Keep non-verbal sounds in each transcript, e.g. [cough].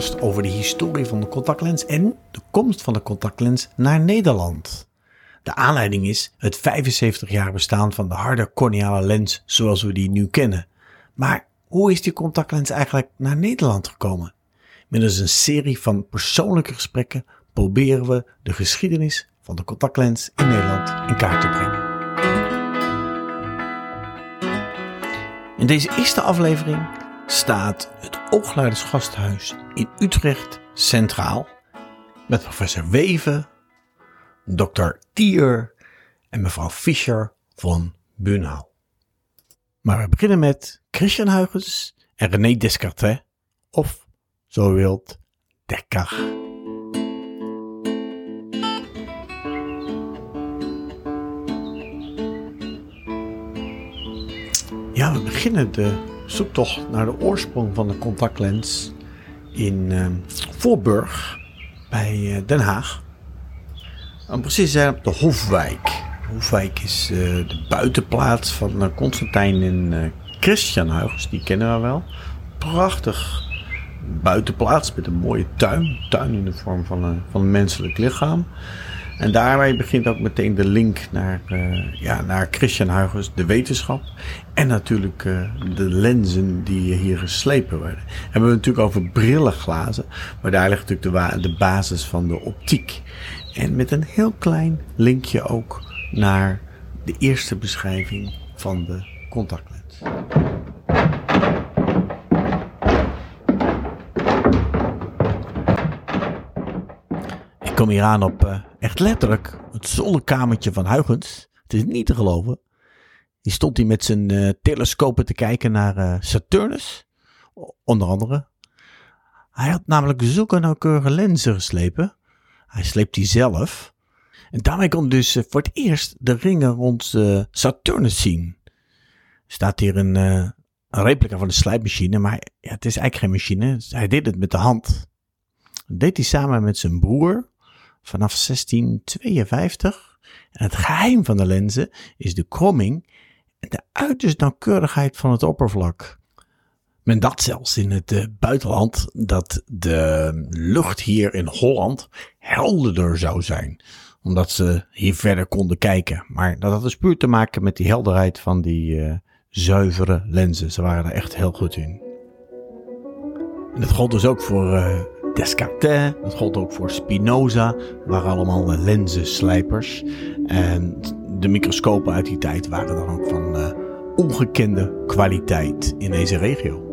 over de historie van de contactlens en de komst van de contactlens naar Nederland. De aanleiding is het 75 jaar bestaan van de harde corneale lens zoals we die nu kennen. Maar hoe is die contactlens eigenlijk naar Nederland gekomen? Middels een serie van persoonlijke gesprekken proberen we de geschiedenis van de contactlens in Nederland in kaart te brengen. In deze eerste aflevering staat het Oogleidersgasthuis in Utrecht centraal met professor Weven, dokter Tier en mevrouw Fischer van Bunau. Maar we beginnen met Christian Huygens en René Descartes, of zo wilt Descartes. Ja, we beginnen de zoektocht naar de oorsprong van de contactlens in uh, Voorburg bij uh, Den Haag. En precies zijn op de Hofwijk. Hofwijk is uh, de buitenplaats van Constantijn en Christian Huygens, die kennen we wel. Prachtig buitenplaats met een mooie tuin. Tuin in de vorm van een, van een menselijk lichaam. En daarmee begint ook meteen de link naar, uh, ja, naar Christian Huygens, de wetenschap. En natuurlijk uh, de lenzen die hier geslepen worden. Hebben we natuurlijk over brillenglazen. Maar daar ligt natuurlijk de, de basis van de optiek. En met een heel klein linkje ook naar de eerste beschrijving van de contactlens. Kom hier aan op uh, echt letterlijk het zonnekamertje van Huygens. Het is niet te geloven. Die stond hij met zijn uh, telescopen te kijken naar uh, Saturnus, onder andere. Hij had namelijk zulke nauwkeurige lenzen geslepen. Hij sleept die zelf. En daarmee kon dus voor het eerst de ringen rond Saturnus zien. Er staat hier een, een replica van de slijpmachine, maar ja, het is eigenlijk geen machine. Hij deed het met de hand. Dat deed hij samen met zijn broer vanaf 1652. En het geheim van de lenzen is de kromming en de uiterst nauwkeurigheid van het oppervlak. Men dacht zelfs in het uh, buitenland dat de lucht hier in Holland helderder zou zijn. Omdat ze hier verder konden kijken. Maar dat had dus puur te maken met die helderheid van die uh, zuivere lenzen. Ze waren er echt heel goed in. En dat gold dus ook voor uh, Descartes, dat gold ook voor Spinoza, waren allemaal lenzenslijpers. En de microscopen uit die tijd waren dan ook van uh, ongekende kwaliteit in deze regio.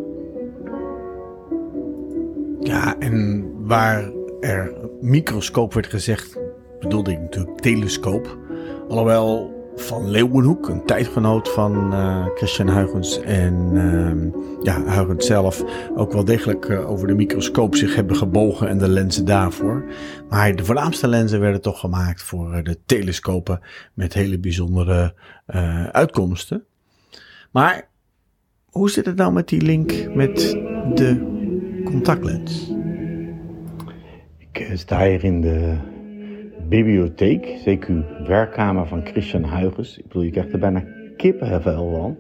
Ja, en waar er microscoop werd gezegd, bedoelde ik natuurlijk telescoop. Alhoewel van Leeuwenhoek, een tijdgenoot van uh, Christian Huygens en uh, ja, Huygens zelf ook wel degelijk uh, over de microscoop zich hebben gebogen en de lenzen daarvoor. Maar de voornaamste lenzen werden toch gemaakt voor de telescopen met hele bijzondere uitkomsten. Maar hoe zit het nou met die link met de contactlens? Ik sta hier in de bibliotheek, CQ werkkamer van Christian Huygens. Ik bedoel, je krijgt er bijna kippenvel van.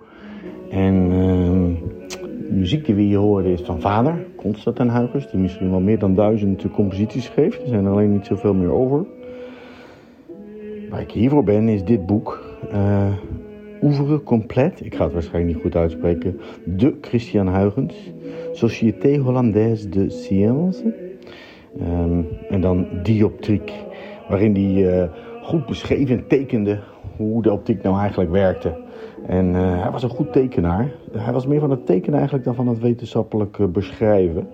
En uh, de muziek die we hier horen is van vader, Constantin Huygens, die misschien wel meer dan duizend composities geeft. Er zijn er alleen niet zoveel meer over. Waar ik hiervoor ben is dit boek, uh, Ouvre Complet, ik ga het waarschijnlijk niet goed uitspreken, de Christian Huygens, Société Hollandaise de Sciences. Um, en dan dioptriek waarin hij uh, goed beschreef en tekende hoe de optiek nou eigenlijk werkte. En uh, hij was een goed tekenaar. Hij was meer van het tekenen eigenlijk dan van het wetenschappelijk beschrijven.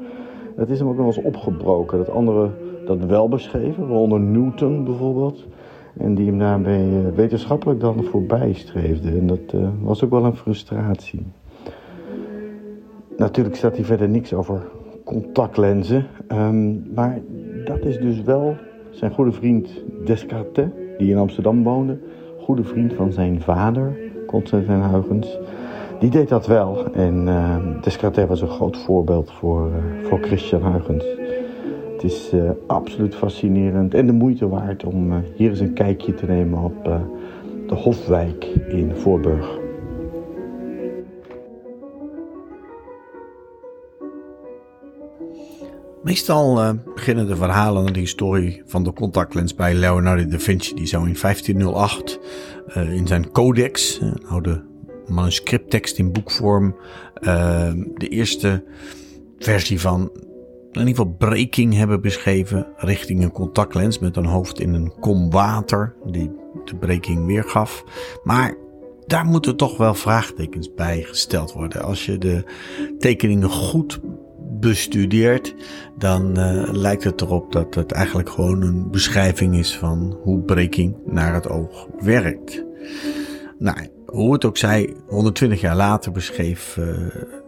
Dat is hem ook nog eens opgebroken. Dat anderen dat wel beschreven, waaronder Newton bijvoorbeeld. En die hem daarbij wetenschappelijk dan voorbij streefde. En dat was ook wel een frustratie. Natuurlijk staat hier verder niks over contactlenzen. Um, maar dat is dus wel zijn goede vriend Descartes, die in Amsterdam woonde, goede vriend van zijn vader, Constantin Huygens, die deed dat wel. En uh, Descartes was een groot voorbeeld voor, uh, voor Christian Huygens. Het is uh, absoluut fascinerend en de moeite waard om hier eens een kijkje te nemen op de Hofwijk in Voorburg. Meestal uh, beginnen de verhalen de historie van de contactlens bij Leonardo da Vinci. Die zou in 1508 uh, in zijn codex, een oude manuscripttekst in boekvorm, uh, de eerste versie van in ieder geval breking hebben beschreven richting een contactlens met een hoofd in een kom water die de breking weergaf. Maar daar moeten toch wel vraagtekens bij gesteld worden. Als je de tekeningen goed bestudeert, dan uh, lijkt het erop dat het eigenlijk gewoon een beschrijving is van hoe breking naar het oog werkt. Nou, hoe het ook zij, 120 jaar later beschreef uh,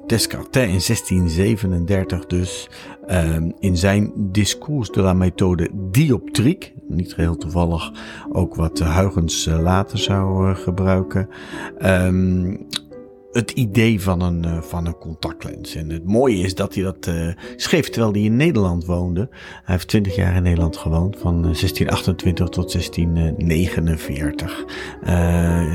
Descartes in 1637 dus uh, in zijn discours de la méthode dioptriek, niet geheel toevallig ook wat Huygens later zou gebruiken, um, het idee van een, uh, van een contactlens. En het mooie is dat hij dat uh, schreef terwijl hij in Nederland woonde. Hij heeft 20 jaar in Nederland gewoond, van 1628 tot 1649. Uh,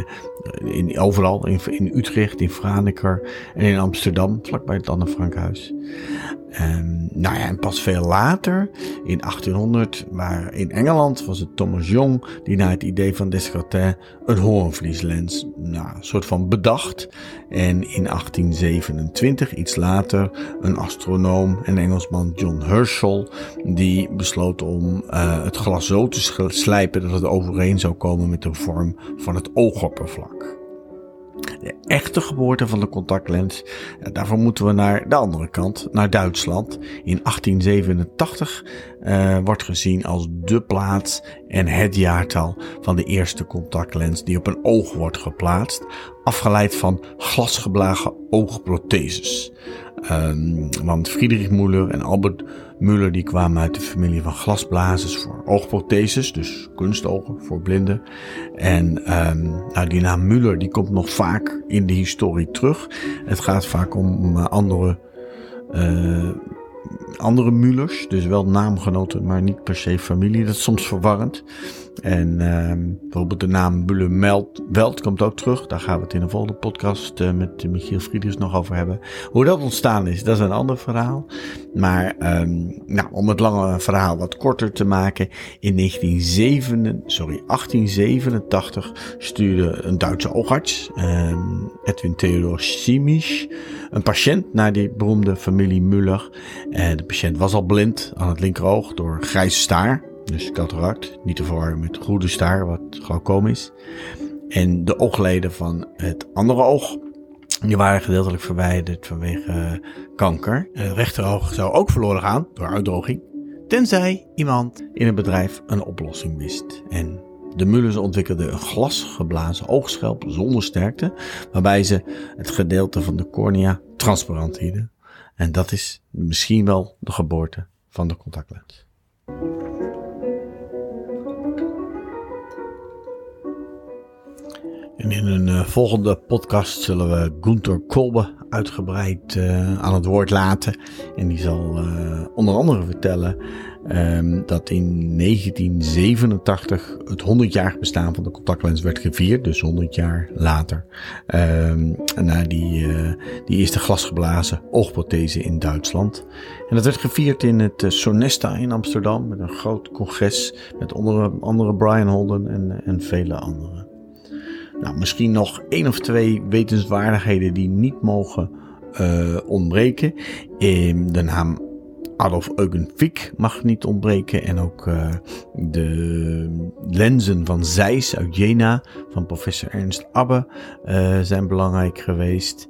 in, overal, in, in Utrecht, in Franeker en in Amsterdam, vlakbij het Anne Frankhuis. Um, nou ja, en pas veel later, in 1800, maar in Engeland was het Thomas Young die naar het idee van Descartes een hoornvlieslens, nou, een soort van bedacht. En in 1827, iets later, een astronoom en Engelsman John Herschel, die besloot om uh, het glas zo te slijpen dat het overeen zou komen met de vorm van het oogoppervlak. De echte geboorte van de contactlens, daarvoor moeten we naar de andere kant, naar Duitsland. In 1887 uh, wordt gezien als de plaats en het jaartal van de eerste contactlens die op een oog wordt geplaatst, afgeleid van glasgeblagen oogprotheses. Um, want Friedrich Müller en Albert Müller die kwamen uit de familie van glasblazers voor oogprotheses, dus kunstogen voor blinden. En um, nou, die naam Müller die komt nog vaak in de historie terug. Het gaat vaak om andere uh, andere Mullers, dus wel naamgenoten, maar niet per se familie. Dat is soms verwarrend. En uh, bijvoorbeeld de naam Bulle-Welt komt ook terug. Daar gaan we het in een volgende podcast uh, met Michiel Friedrichs nog over hebben. Hoe dat ontstaan is, dat is een ander verhaal. Maar um, nou, om het lange verhaal wat korter te maken. In 1907, sorry, 1887 stuurde een Duitse oogarts, um, Edwin Theodor Simisch, een patiënt naar die beroemde familie Muller. En de patiënt was al blind aan het linkeroog door grijze staar. Dus cataract, niet te verwarren met goede staar, wat glaucoom is. En de oogleden van het andere oog, die waren gedeeltelijk verwijderd vanwege uh, kanker. Het rechteroog zou ook verloren gaan door uitdroging. Tenzij iemand in het bedrijf een oplossing wist. En de Mullers ontwikkelden een glasgeblazen oogschelp zonder sterkte, waarbij ze het gedeelte van de cornea transparant hielden. En dat is misschien wel de geboorte van de contactlens. En in een uh, volgende podcast zullen we Gunther Kolbe uitgebreid uh, aan het woord laten. En die zal uh, onder andere vertellen um, dat in 1987 het 100-jarig bestaan van de contactlens werd gevierd. Dus 100 jaar later. Um, na die, die eerste glasgeblazen oogprothese in Duitsland. En dat werd gevierd in het Sonesta in Amsterdam. Met een groot congres met onder andere Brian Holden en, en vele anderen. Nou, misschien nog één of twee wetenswaardigheden die niet mogen uh, ontbreken. In de naam Adolf Eugen Fick mag niet ontbreken. En ook uh, de lenzen van Zeiss uit Jena van professor Ernst Abbe uh, zijn belangrijk geweest.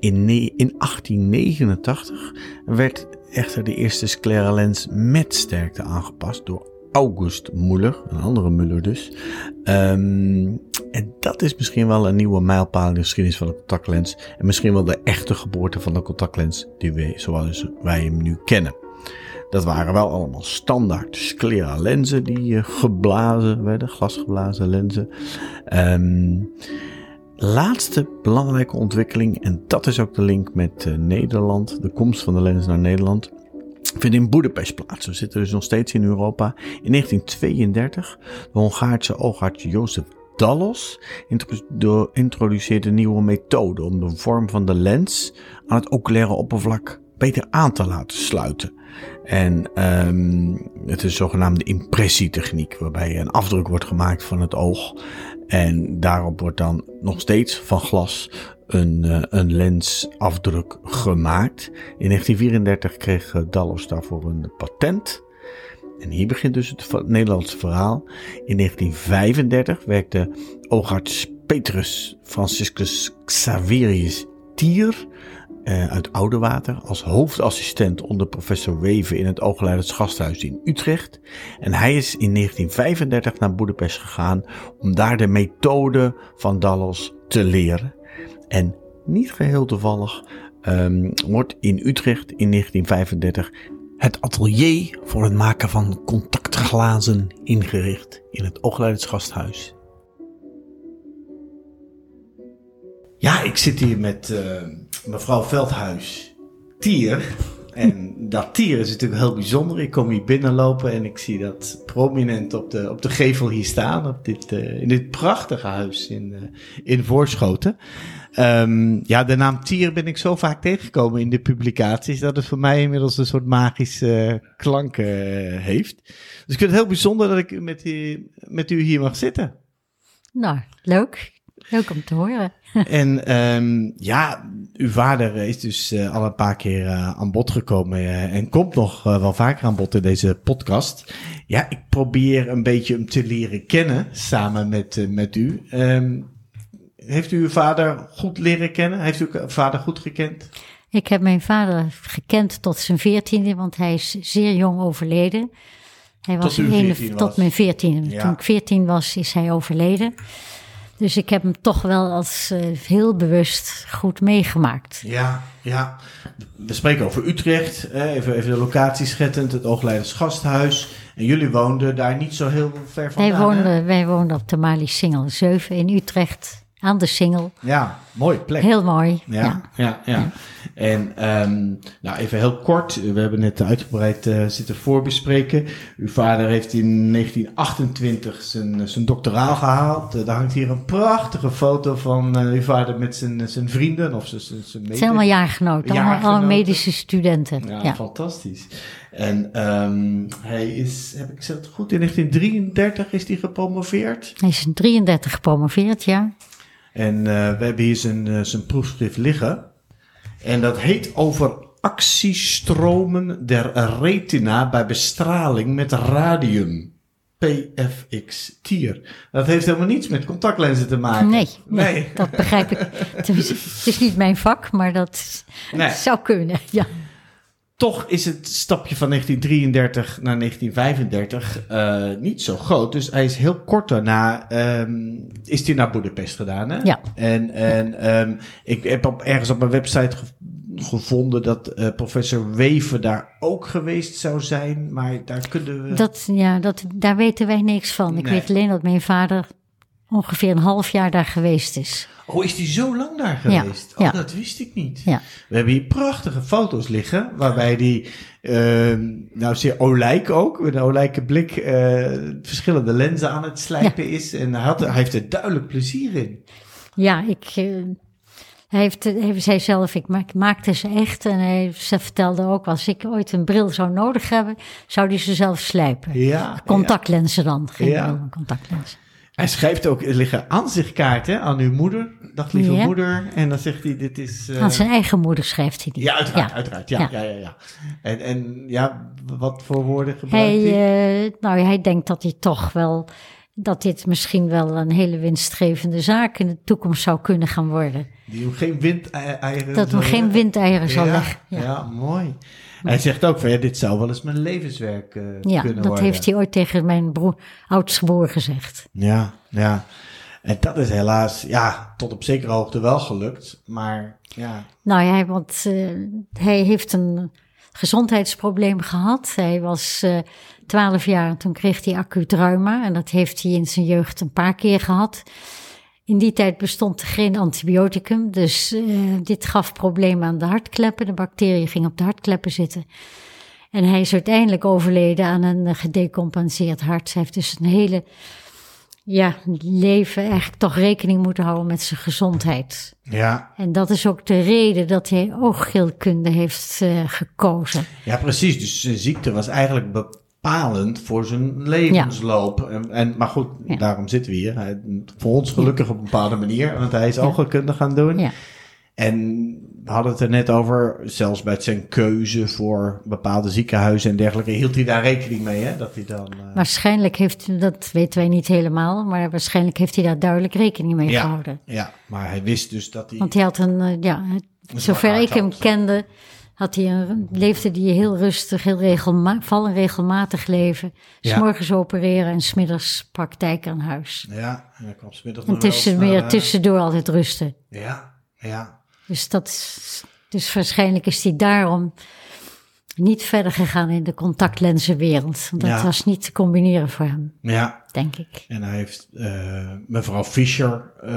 in, in 1889 werd echter de eerste sclera lens met sterkte aangepast door August Muller, een andere Muller dus. Um, en dat is misschien wel een nieuwe mijlpaal in de geschiedenis van de contactlens. En misschien wel de echte geboorte van de contactlens die we, zoals wij hem nu kennen. Dat waren wel allemaal standaard sclera lenzen die uh, geblazen werden, glasgeblazen lenzen. Um, laatste belangrijke ontwikkeling, en dat is ook de link met uh, Nederland, de komst van de lens naar Nederland vindt in Boedapest plaats. We zitten dus nog steeds in Europa. In 1932, de Hongaarse oogarts Jozef Dallos introduceerde een nieuwe methode om de vorm van de lens aan het oculaire oppervlak beter aan te laten sluiten. En ehm, het is zogenaamde impressietechniek, waarbij een afdruk wordt gemaakt van het oog. En daarop wordt dan nog steeds van glas een, uh, een lensafdruk gemaakt. In 1934 kreeg Dallos daarvoor een patent. En hier begint dus het Nederlandse verhaal. In 1935 werkte oogarts Petrus Franciscus Xaverius Tier uh, uit Oudewater als hoofdassistent onder professor Weven in het Oogleiders Gasthuis in Utrecht. En hij is in 1935 naar Boedapest gegaan om daar de methode van Dallos te leren. En niet geheel toevallig um, wordt in Utrecht in 1935 het atelier voor het maken van contactglazen ingericht in het Oogleiders Gasthuis. Ja, ik zit hier met uh, mevrouw Veldhuis Tier. En dat tier is natuurlijk heel bijzonder. Ik kom hier binnenlopen en ik zie dat prominent op de, op de gevel hier staan. Op dit, uh, in dit prachtige huis in, uh, in Voorschoten. Um, ja, de naam Tier ben ik zo vaak tegengekomen in de publicaties. Dat het voor mij inmiddels een soort magische klanken heeft. Dus ik vind het heel bijzonder dat ik met, u, met u hier mag zitten. Nou, leuk. Leuk om te horen. [laughs] en um, ja, uw vader is dus uh, al een paar keer uh, aan bod gekomen uh, en komt nog wel vaker aan bod in deze podcast. Ja, ik probeer een beetje hem te leren kennen samen met, met u. Um, heeft u uw vader goed leren kennen? Heeft u uw vader goed gekend? Ik heb mijn vader gekend tot zijn veertiende, want hij is zeer jong overleden. Hij was, tot, was. tot mijn veertiende. Ja. Toen ik veertien was, is hij overleden. Dus ik heb hem toch wel als uh, heel bewust goed meegemaakt. Ja, ja. We spreken over Utrecht. Even, even de locatie schettend. Het Oogleiders Gasthuis. En jullie woonden daar niet zo heel ver vandaan, wij woonden, wij woonden op de Mali Singel 7 in Utrecht. Aan de Singel. Ja, mooi plek. Heel mooi. Ja, ja, ja. ja. En um, nou, even heel kort. We hebben net uitgebreid uh, zitten voorbespreken. Uw vader heeft in 1928 zijn, zijn doctoraal gehaald. Uh, daar hangt hier een prachtige foto van uh, uw vader met zijn, zijn vrienden of zijn, zijn. Het zijn allemaal jaargenoten, jaargenoten. allemaal medische studenten. Ja, ja. fantastisch. En um, hij is, heb ik het goed, in 1933 is hij gepromoveerd? Hij is in 33 gepromoveerd, ja. En uh, we hebben hier zijn, uh, zijn proefschrift liggen. En dat heet over actiestromen der retina bij bestraling met radium. PFX tier. Dat heeft helemaal niets met contactlenzen te maken. Nee, nee, nee. dat begrijp ik. Het is, het is, niet mijn vak, maar dat nee. zou kunnen, ja. Toch is het stapje van 1933 naar 1935 uh, niet zo groot. Dus hij is heel kort daarna um, is hij naar Boedapest gedaan. Hè? Ja. En, en um, ik heb op, ergens op mijn website ge gevonden dat uh, professor Wever daar ook geweest zou zijn. Maar daar kunnen we. Dat, ja, dat, daar weten wij niks van. Ik nee. weet alleen dat mijn vader ongeveer een half jaar daar geweest is. Oh, is die zo lang daar geweest? Ja, oh, dat wist ik niet. Ja. We hebben hier prachtige foto's liggen, waarbij die, uh, nou zeer olijk ook, met een olijke blik, uh, verschillende lenzen aan het slijpen is. En hij, had, hij heeft er duidelijk plezier in. Ja, ik... Uh, hij heeft, hij zei zelf, ik maak, maakte ze echt. En hij ze vertelde ook, als ik ooit een bril zou nodig hebben, zou hij ze zelf slijpen. Ja, contactlenzen dan, geen Ja. contactlenzen. Hij schrijft ook, er liggen aanzichtkaarten aan uw moeder. Dag lieve Ja. moeder. En dan zegt hij, dit is... eh, Aan zijn eigen moeder schrijft hij die. Ja, uiteraard, Ja. uiteraard. Ja, ja. Ja. En, en ja, wat voor woorden gebruikt Hij, hij? eh, nou, hij denkt dat hij toch wel, dat dit misschien wel een hele winstgevende zaak in de toekomst zou kunnen gaan worden. Die hem geen windeieren... Dat hem geen windeieren zal leggen. Ja, mooi. Hij zegt ook van, ja, dit zou wel eens mijn levenswerk eh, ja kunnen dat worden. heeft hij ooit tegen mijn broer, oudste broer gezegd. Ja, ja. En dat is helaas, ja, tot op zekere hoogte wel gelukt. Maar ja, Nou ja, want eh, hij heeft een gezondheidsprobleem gehad. Hij was eh, twaalf jaar en toen kreeg hij acuut reuma. En dat heeft hij in zijn jeugd een paar keer gehad. In die tijd bestond er geen antibioticum. Dus eh, dit gaf problemen aan de hartkleppen. De bacterie ging op de hartkleppen zitten. En hij is uiteindelijk overleden aan een eh, gedecompenseerd hart. Hij heeft dus een hele ja, leven eigenlijk toch rekening moeten houden met zijn gezondheid. Ja, En dat is ook de reden dat hij ooggeelkunde heeft eh, gekozen. ja, precies. Dus zijn ziekte was eigenlijk bepalend voor zijn levensloop. En, en, maar goed, Ja. daarom zitten we hier. Hij, voor ons gelukkig op een bepaalde manier, want hij is oogheelkunde gaan doen. Ja. En we hadden het er net over, zelfs bij zijn keuze voor bepaalde ziekenhuizen en dergelijke, hield hij daar rekening mee, hè? Dat hij dan... eh, Waarschijnlijk heeft, dat weten wij niet helemaal, maar waarschijnlijk heeft hij daar duidelijk rekening mee ja, gehouden. ja, maar hij wist dus dat hij... Want hij had een, eh, ja, zover ik hem kende, had hij een, leefde hij heel rustig, heel regelma vooral een regelmatig leven. Ja. S morgens opereren en smiddags praktijk aan huis. Ja, en dan kwam 's middags En tussen, meer naar, eh, tussendoor altijd rusten. Ja, ja. Dus, dat is, dus waarschijnlijk is hij daarom niet verder gegaan in de contactlenzenwereld. Dat Ja. was niet te combineren voor hem, Ja, denk ik. en hij heeft eh, mevrouw Fischer eh,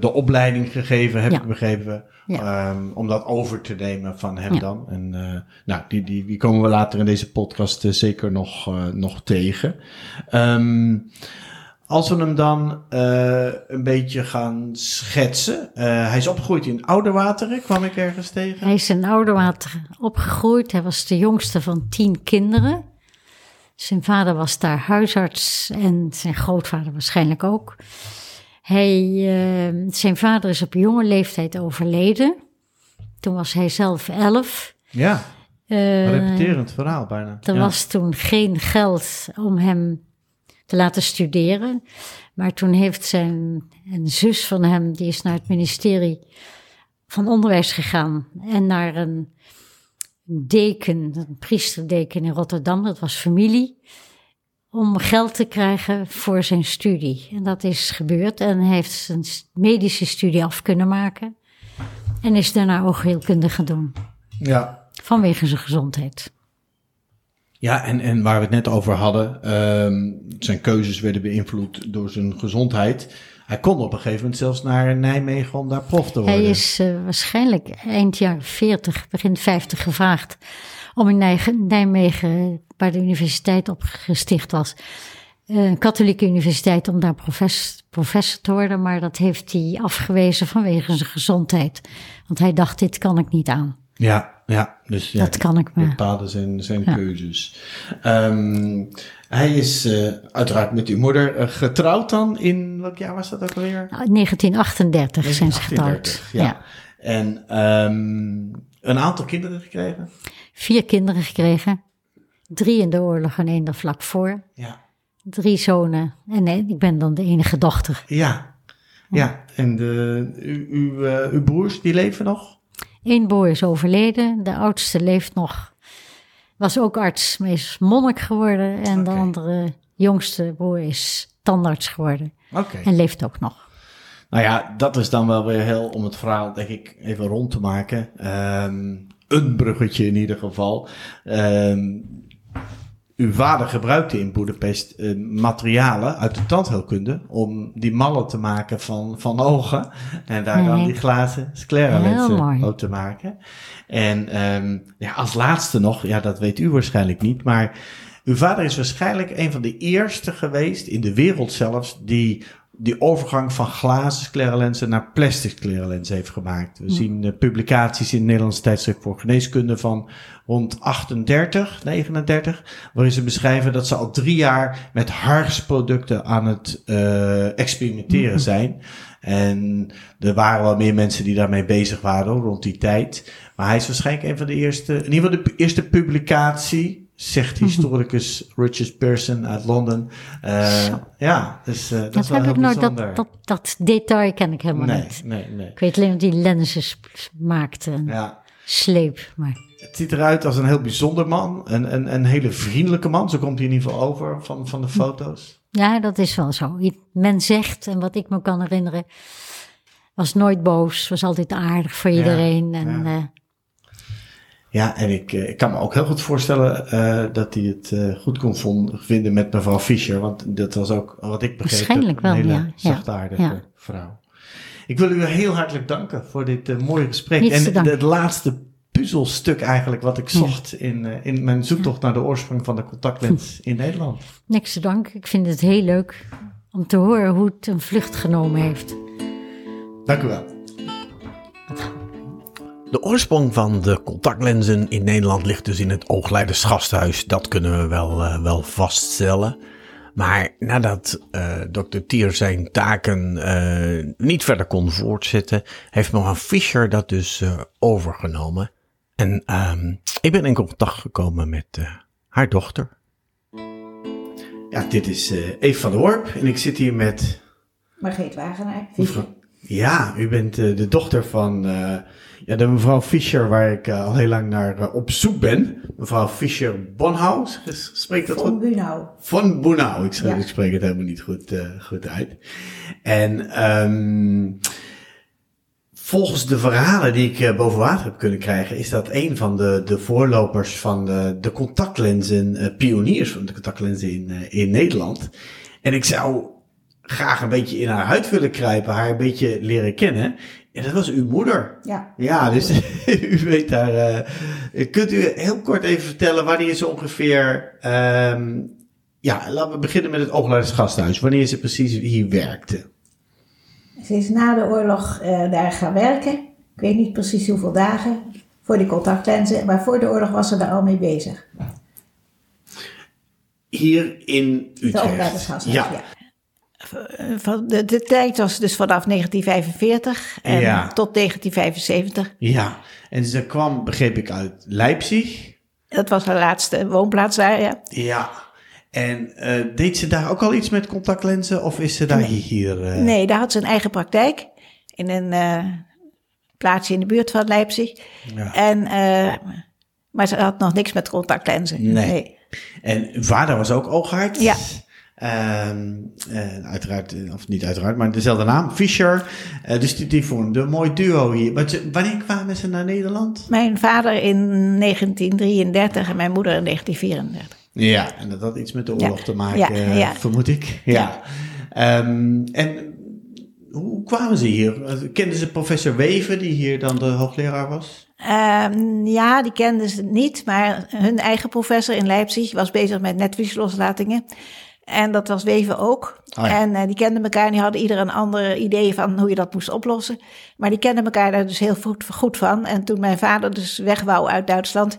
de opleiding gegeven, heb Ja. ik begrepen, Ja. ehm, om dat over te nemen van hem dan. En eh, nou, die, die, die komen we later in deze podcast zeker nog, eh, nog tegen. Ehm, als we hem dan eh, een beetje gaan schetsen. eh, hij is opgegroeid in Ouderwateren, kwam ik ergens tegen. Hij is in Ouderwater opgegroeid. Hij was de jongste van tien kinderen. Zijn vader was daar huisarts en zijn grootvader waarschijnlijk ook. Hij, eh, zijn vader is op jonge leeftijd overleden. Toen was hij zelf elf. Ja, repeterend verhaal bijna. er ja. was toen geen geld om hem te laten studeren. Maar toen heeft zijn een zus van hem, die is naar het ministerie van Onderwijs gegaan. En naar een deken, een priesterdeken in Rotterdam, dat was familie. Om geld te krijgen voor zijn studie. En dat is gebeurd. En hij heeft zijn medische studie af kunnen maken. En is daarna oogheelkunde gaan doen. ja. Vanwege zijn gezondheid. Ja, en, en waar we het net over hadden, ehm, zijn keuzes werden beïnvloed door zijn gezondheid. Hij kon op een gegeven moment zelfs naar Nijmegen om daar prof te worden. Hij is eh, waarschijnlijk eind jaren 40, begin 50 gevraagd om in Nij- Nijmegen, waar de universiteit op gesticht was, eh, een katholieke universiteit, om daar professor, professor te worden. Maar dat heeft hij afgewezen vanwege zijn gezondheid. Want hij dacht, dit kan ik niet aan. Ja, ja, dus ja, Dat kan ik me. bepaalde zijn, zijn Ja. keuzes. Ehm, hij is eh, uiteraard met uw moeder eh, getrouwd dan in, welk jaar was dat ook alweer? Nou, 1938 zijn ze getrouwd. 1938, ja. En ehm, een aantal kinderen gekregen? Vier kinderen gekregen. Drie in de oorlog en één er vlak voor. Ja. Drie zonen. En nee, ik ben dan de enige dochter. Ja, ja. en de, uw, eh, uw broers, die leven nog? Eén broer is overleden, de oudste leeft nog. Was ook arts, maar is monnik geworden. En de andere jongste broer is tandarts geworden en leeft ook nog. Nou ja, dat is dan wel weer heel, om het verhaal denk ik even rond te maken. Ehm, een bruggetje in ieder geval. Ehm, uw vader gebruikte in Boedapest eh, materialen uit de tandheelkunde om die mallen te maken van, van ogen. En daar dan die glazen mooi. op te maken. En ehm, ja, als laatste nog, ja dat weet u waarschijnlijk niet, maar uw vader is waarschijnlijk een van de eerste geweest in de wereld zelfs die die overgang van glazen scleralenzen naar plastic scleralenzen heeft gemaakt. We zien eh, publicaties in het Nederlands tijdschrift voor geneeskunde van rond 38, 39, waarin ze beschrijven dat ze al drie jaar met harsproducten aan het eh, experimenteren zijn. En er waren wel meer mensen die daarmee bezig waren rond die tijd. Maar hij is waarschijnlijk een van de eerste, in ieder geval de eerste publicatie, zegt [laughs] historicus Richard Pearson uit Londen. Eh, ja, dus eh, dat, Dat, is wel heb heel ik nooit, bijzonder. dat, dat, dat detail ken ik helemaal nee, niet. nee, nee. Ik weet alleen dat die lenzen sp- maakte en Ja. sleep. Maar Het ziet eruit als een heel bijzonder man. Een, een, een hele vriendelijke man. Zo komt hij in ieder geval over van, van de foto's. ja, dat is wel zo. Men zegt, en wat ik me kan herinneren, was nooit boos, was altijd aardig voor iedereen. En ja. Ja, en ik, eh, ik kan me ook heel goed voorstellen eh, dat hij het eh, goed kon vinden met mevrouw Fischer. Want dat was ook, wat ik begreep, Waarschijnlijk wel, een hele ja. Zachtaardige Ja. vrouw. Ik wil u heel hartelijk danken voor dit mooie gesprek. Niets en het laatste puzzelstuk eigenlijk wat ik Ja. zocht in, in mijn zoektocht naar de oorsprong van de contactlens in Nederland. niks te danken. Ik vind het heel leuk om te horen hoe het een vlucht genomen heeft. Dank u wel. De oorsprong van de contactlenzen in Nederland ligt dus in het Oogleidersgasthuis. Dat kunnen we wel, uh, wel vaststellen. Maar nadat uh, dokter Tier zijn taken uh, niet verder kon voortzetten, heeft mevrouw Fischer dat dus overgenomen. En um, ik ben in contact gekomen met haar dochter. Ja, dit is Eve van der Worp en ik zit hier met... Margreet Wagenaar, Ja, u bent de dochter van ja, de mevrouw Fischer, waar ik uh, al heel lang naar uh, op zoek ben. Mevrouw Fischer Bonhaus, spreekt dat Von Bunau. Von Bunau, ik, ja. ik, spreek het helemaal niet goed, uh, goed uit. En um, volgens de verhalen die ik boven water heb kunnen krijgen, is dat een van de, de voorlopers van de, de contactlenzen, pioniers van de contactlenzen in, in Nederland. En ik zou graag een beetje in haar huid willen kruipen, haar een beetje leren kennen. En dat was uw moeder. Ja. Ja, dus [laughs] u weet daar. Uh, kunt u heel kort even vertellen wanneer ze ongeveer. Um, ja, laten we beginnen met het Oogleidersgasthuis. Wanneer ze precies hier werkte. Ze is na de oorlog uh, daar gaan werken. Ik weet niet precies hoeveel dagen. Voor die contactlenzen. Maar voor de oorlog was ze daar al mee bezig. Hier in Utrecht. Oogleidersgasthuis, ja. ja. Van de, de tijd was dus vanaf 1945 en tot 1975. Ja, en ze kwam, begreep ik, uit Leipzig. Dat was haar laatste woonplaats daar, ja. Ja, en uh, deed ze daar ook al iets met contactlenzen of is ze daar nee. hier? Uh... Nee, daar had ze een eigen praktijk in een uh, plaatsje in de buurt van Leipzig. Ja. En, maar ze had nog niks met contactlenzen. Nee. nee. En uw vader was ook oogarts? Ja. Um, uh, uiteraard, of niet uiteraard, maar dezelfde naam, Fischer. Uh, dus die, die vormden een mooi duo hier. Wanneer kwamen ze naar Nederland? Mijn vader in 1933 en mijn moeder in 1934. Ja, en dat had iets met de oorlog ja. te maken, ja, ja. vermoed ik. Ja. Um, en hoe kwamen ze hier? Kenden ze professor Weven, die hier dan de hoogleraar was? Um, ja, die kenden ze niet, maar hun eigen professor in Leipzig was bezig met netvliesloslatingen. En dat was Weven ook. Oh ja. En uh, die kenden elkaar en die hadden ieder een ander idee van hoe je dat moest oplossen. Maar die kenden elkaar daar dus heel goed, goed van. En toen mijn vader dus weg wou uit Duitsland,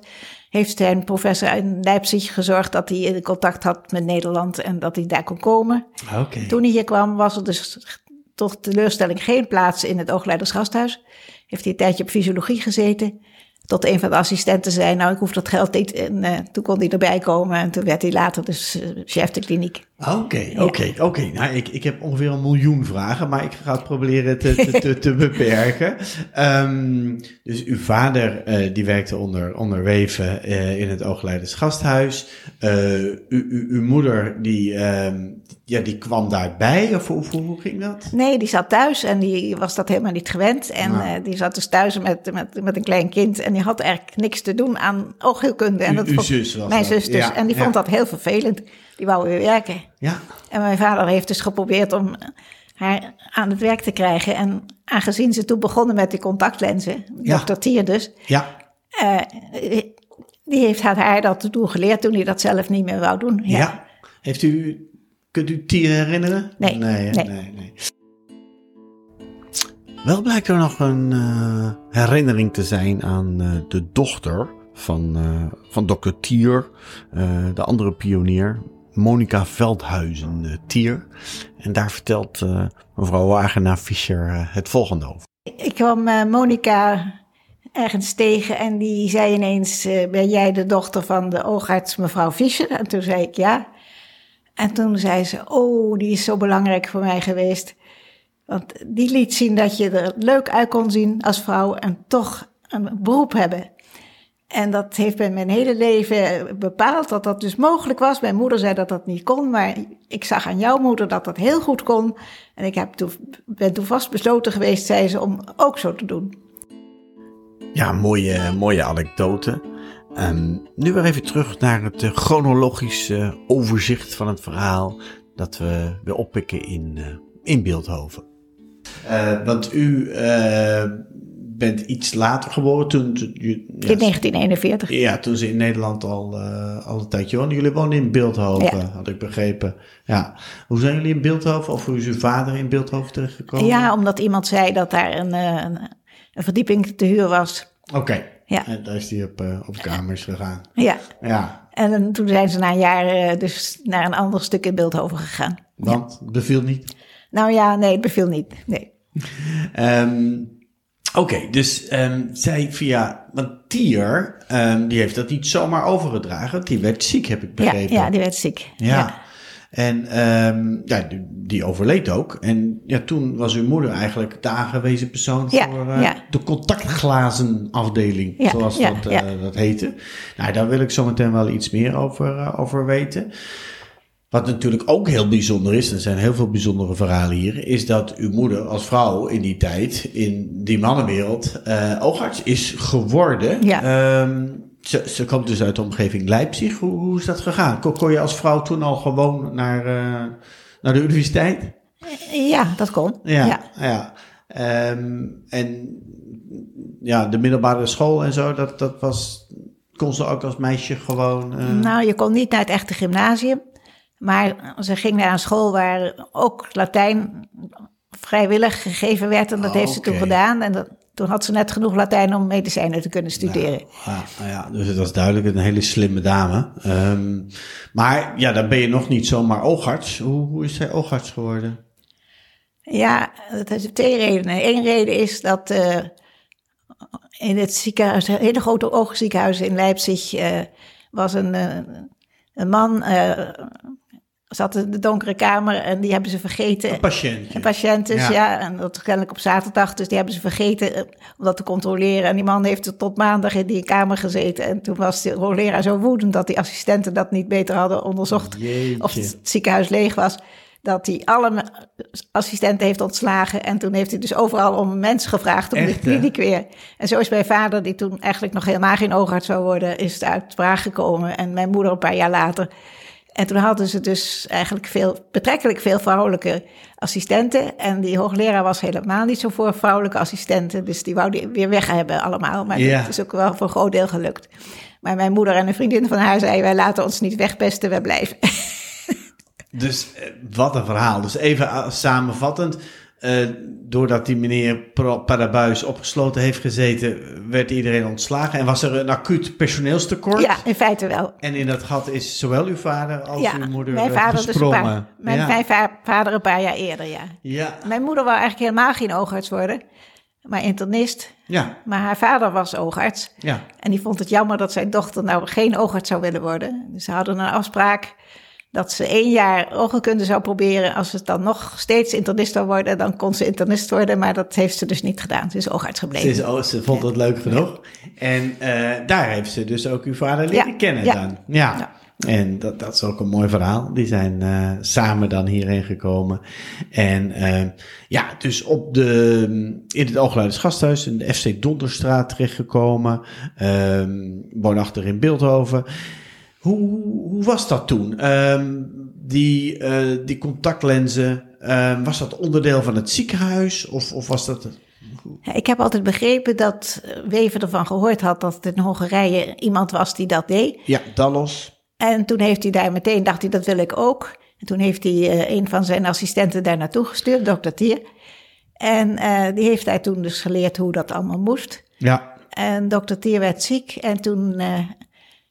heeft zijn professor in Leipzig gezorgd dat hij in contact had met Nederland en dat hij daar kon komen. Okay. Toen hij hier kwam, was er dus tot teleurstelling geen plaats in het Oogleidersgasthuis. Heeft hij een tijdje op fysiologie gezeten tot een van de assistenten zei, nou ik hoef dat geld niet. En uh, toen kon hij erbij komen en toen werd hij later dus uh, chef de kliniek. Oké, oké, oké. Nou, ik, ik heb ongeveer een miljoen vragen, maar ik ga het proberen te, te, te, te [laughs] beperken. Um, dus uw vader uh, die werkte onder, onder Weven in het Oogleiders Gasthuis. U, u, uw moeder die, um, ja, die kwam daarbij, of hoe, hoe, ging dat? Nee, die zat thuis en die was dat helemaal niet gewend. En nou. die zat dus thuis met, met, met een klein kind en die had eigenlijk niks te doen aan oogheelkunde. En dat uw, zus was Mijn zus dus. Ja, en die ja. vond dat heel vervelend. Die wou weer werken. Ja. En mijn vader heeft dus geprobeerd om haar aan het werk te krijgen. En aangezien ze toen begonnen met die contactlenzen, ja. dokter Tier dus... Ja. Uh, die heeft haar dat toen geleerd toen hij dat zelf niet meer wou doen. Ja. Heeft u, kunt u Tier herinneren? Nee. Nee, nee. nee, nee. Wel blijkt er nog een uh, herinnering te zijn aan uh, de dochter van, uh, van dokter Tier, de andere pionier, Monica Veldhuizen Tier. En daar vertelt mevrouw Wagenaar Fischer het volgende over. Ik kwam Monica ergens tegen en die zei ineens, ben jij de dochter van de oogarts mevrouw Fischer? En toen zei ik ja. En toen zei ze, oh, die is zo belangrijk voor mij geweest. Want die liet zien dat je er leuk uit kon zien als vrouw en toch een beroep hebben. En dat heeft bij mijn hele leven bepaald dat dat dus mogelijk was. Mijn moeder zei dat dat niet kon, maar ik zag aan jouw moeder dat dat heel goed kon. En ik heb toen, ben toen vast besloten geweest, zei ze, om ook zo te doen. Ja, mooie, mooie anekdote. Um, nu weer even terug naar het chronologische overzicht van het verhaal dat we weer oppikken in, uh, in Beeldhoven. Uh, want u uh, bent iets later geboren toen... toen ja, In 1941. ja, toen ze in Nederland al, eh, al een tijdje woonden. Jullie woonden in Beeldhoven, Ja. had ik begrepen. Ja. Hoe zijn jullie in Beeldhoven of hoe is uw vader in Beeldhoven terechtgekomen? Ja, omdat iemand zei dat daar een, eh, een, een verdieping te huur was. Oké. Ja. En daar is hij op, eh, op kamers gegaan. Ja. Ja, En toen zijn ze na een jaar eh, dus naar een ander stuk in Beeldhoven gegaan. want het beviel niet. Nou ja, nee, het beviel niet. Nee. [laughs] Ehm, Oké, dus ehm, zij via... Want Tier, ehm, die heeft dat niet zomaar overgedragen. Die werd ziek, heb ik Ja, begrepen. ja, die werd ziek. Ja. En ehm, ja, die, die overleed ook. En ja, toen was uw moeder eigenlijk de aangewezen persoon Ja, voor eh, ja. de contactglazenafdeling, Ja, zoals dat, eh, dat heette. Nou, daar wil ik zo meteen wel iets meer over, eh, over weten. Wat natuurlijk ook heel bijzonder is, er zijn heel veel bijzondere verhalen hier, is dat uw moeder als vrouw in die tijd, in die mannenwereld, eh oogarts is geworden. Ja. Ehm, ze, ze komt dus uit de omgeving Leipzig. Hoe, hoe is dat gegaan? Kon, kon je als vrouw toen al gewoon naar, eh, naar de universiteit? Ja, dat kon. Ja. ja. ja. Ehm, en ja, de middelbare school en zo, dat, dat was, kon ze ook als meisje gewoon... eh, Nou, je kon niet naar het echte gymnasium. Maar ze ging naar een school waar ook Latijn vrijwillig gegeven werd. En dat Oh, heeft ze toen gedaan. En dat, toen had ze net genoeg Latijn om medicijnen te kunnen studeren. Ja, nou ja, dus het was duidelijk een hele slimme dame. Ehm, maar ja, dan ben je nog niet zomaar oogarts. Hoe, hoe is zij oogarts geworden? Ja, dat heeft twee redenen. Eén reden is dat eh, in het ziekenhuis, een hele grote oogziekenhuis in Leipzig, eh, was een, eh, een man, zat in de donkere kamer en die hebben ze vergeten. Een patiëntje. Een patiënt Ja. ja. En dat kennelijk op zaterdag, dus die hebben ze vergeten eh, om dat te controleren. En die man heeft er tot maandag in die kamer gezeten. En toen was de leraar zo woedend dat die assistenten dat niet beter hadden onderzocht. Jeetje. Of het ziekenhuis leeg was. Dat hij alle assistenten heeft ontslagen. En toen heeft hij dus overal om een mens gevraagd om Echt, de hè? kliniek weer. En zo is mijn vader, die toen eigenlijk nog helemaal geen oogarts zou worden, is uit vraag gekomen. En mijn moeder een paar jaar later. En toen hadden ze dus eigenlijk veel, betrekkelijk veel vrouwelijke assistenten. En die hoogleraar was helemaal niet zo voor vrouwelijke assistenten. Dus die wou die weer weg hebben allemaal. Maar Ja. dat is ook wel voor een groot deel gelukt. Maar mijn moeder en een vriendin van haar zei, wij laten ons niet wegpesten, wij blijven. [laughs] Dus eh, wat een verhaal. Dus even eh, samenvattend. Eh, doordat die meneer Parabuis opgesloten heeft gezeten, werd iedereen ontslagen. En was er een acuut personeelstekort. Ja, in feite wel. En in dat gat is zowel uw vader als ja, uw moeder mijn eh, vader dus een gesprongen. paar, mijn, ja. mijn va- vader een paar jaar eerder, ja. ja, Mijn moeder wou eigenlijk helemaal geen oogarts worden, maar internist. ja, Maar haar vader was oogarts. ja. En die vond het jammer dat zijn dochter nou geen oogarts zou willen worden. Dus ze hadden een afspraak dat ze één jaar oogheelkunde zou proberen. Als het dan nog steeds internist zou worden, dan kon ze internist worden. Maar dat heeft ze dus niet gedaan. Ze is oogarts Ze, gebleven. is, oh, ze vond dat leuk genoeg. En eh, daar heeft ze dus ook uw vader leren Ja, kennen ja. dan. Ja. Ja. En dat, dat is ook een mooi verhaal. Die zijn eh, samen dan hierheen gekomen. En eh, ja, dus op de, in het Oogluiders Gasthuis in de FC Donderstraat terechtgekomen. Ehm woonachtig in Beeldhoven. Hoe, hoe was dat toen? Ehm, die, eh, die contactlenzen, ehm, was dat onderdeel van het ziekenhuis? Of, of was dat... Ik heb altijd begrepen dat Wever ervan gehoord had dat het in Hongarije iemand was die dat deed. Ja, Dallos. En toen heeft hij daar meteen, dacht hij, dat wil ik ook. En toen heeft hij eh, een van zijn assistenten daar naartoe gestuurd, dokter Tier. En eh, die heeft hij toen dus geleerd hoe dat allemaal moest. Ja, En dokter Tier werd ziek. En toen,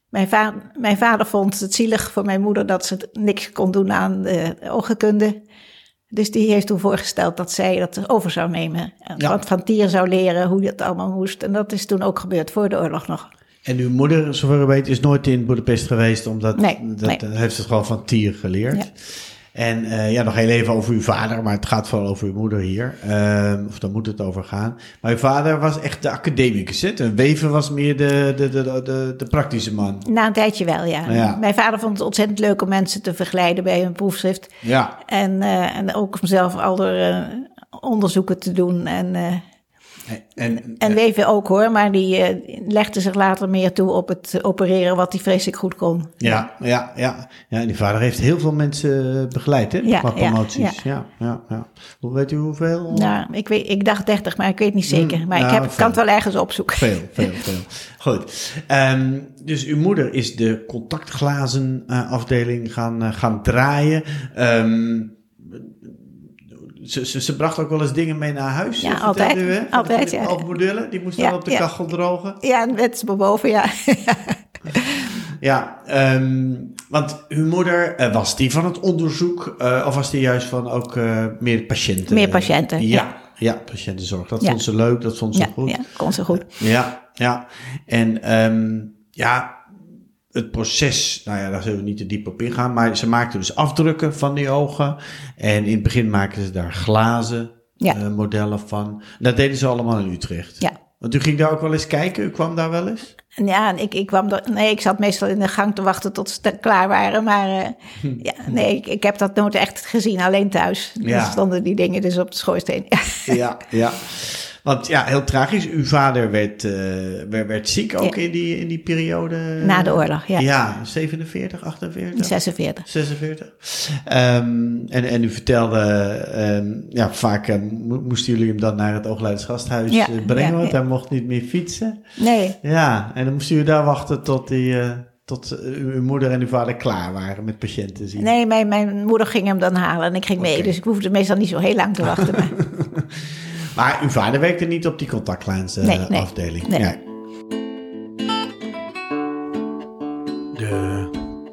mijn, va mijn vader vond het zielig voor mijn moeder dat ze niks kon doen aan de oogheelkunde. Dus die heeft toen voorgesteld dat zij dat over zou nemen. En Ja. Wat van Tier zou leren, hoe dat allemaal moest. En dat is toen ook gebeurd voor de oorlog nog. En uw moeder, zover ik weet, is nooit in Budapest geweest, omdat Nee, dat nee. heeft ze gewoon van Tier geleerd. Ja. En eh, ja, nog heel even over uw vader, maar het gaat vooral over uw moeder hier. Ehm, of daar moet het over gaan. Maar uw vader was echt de academicus, hè? En Weven was meer de, de, de, de, de praktische man. Na een tijdje wel, ja. Ja. Mijn vader vond het ontzettend leuk om mensen te vergelijden bij hun proefschrift. Ja, En, eh, en ook om zelf al de eh, onderzoeken te doen. En, En, En weven ook hoor, maar die eh, legde zich later meer toe op het opereren, wat hij vreselijk goed kon. Ja, ja, ja. ja, en die vader heeft heel veel mensen eh, begeleid, hè? Ja, qua ja, promoties. Ja, ja, ja. Hoe weet u hoeveel? Nou, ik, weet, ik dacht 30, maar ik weet niet zeker. Maar ik nou, heb, kan het wel ergens opzoeken. Veel, veel, [laughs] veel. Goed. Ehm, dus uw moeder is de contactglazen eh, afdeling gaan, eh, gaan draaien. Ehm, ze, ze, ze bracht ook wel eens dingen mee naar huis. Ja, altijd. U, hè? Altijd, ja. Alpmodellen, die moesten Ja, dan op de ja. kachel drogen. Ja, en het is boven, ja. [laughs] Ja, ehm, want uw moeder, eh, was die van het onderzoek eh, of was die juist van ook eh, meer patiënten? Meer patiënten, Ja, ja, patiëntenzorg. Dat vond ze leuk, dat vond ze ja, goed. ja, kon ze goed. Ja, ja. En ehm, ja, het proces, nou ja, daar zullen we niet te diep op ingaan. Maar ze maakten dus afdrukken van die ogen. En in het begin maakten ze daar glazen Ja. eh, modellen van. Dat deden ze allemaal in Utrecht. Ja. Want u ging daar ook wel eens kijken? U kwam daar wel eens? En Ja, en ik, ik kwam er, nee, ik zat meestal in de gang te wachten tot ze klaar waren. Maar eh, ja, nee, ik, ik heb dat nooit echt gezien, alleen thuis. Ja. Dan stonden die dingen dus op de schoorsteen. [laughs] Ja, ja. Want ja, heel tragisch. Uw vader werd, eh, werd, werd ziek ook Ja. in, die, in die periode. Na de oorlog, ja. Ja, 47, 48? 46. 46. Ehm, en, en u vertelde, ehm, ja, vaak eh, mo- moesten jullie hem dan naar het Oogleidersgasthuis Ja, eh, brengen, ja, want hij mocht niet meer fietsen. Nee, Ja, en dan moesten jullie daar wachten tot, die, eh, tot eh, uw moeder en uw vader klaar waren met patiënten zien. nee mijn, mijn moeder ging hem dan halen en ik ging mee. Dus ik hoefde meestal niet zo heel lang te wachten. Maar, [laughs] Maar uw vader werkte niet op die contactlijns Nee, nee. afdeling. Nee. De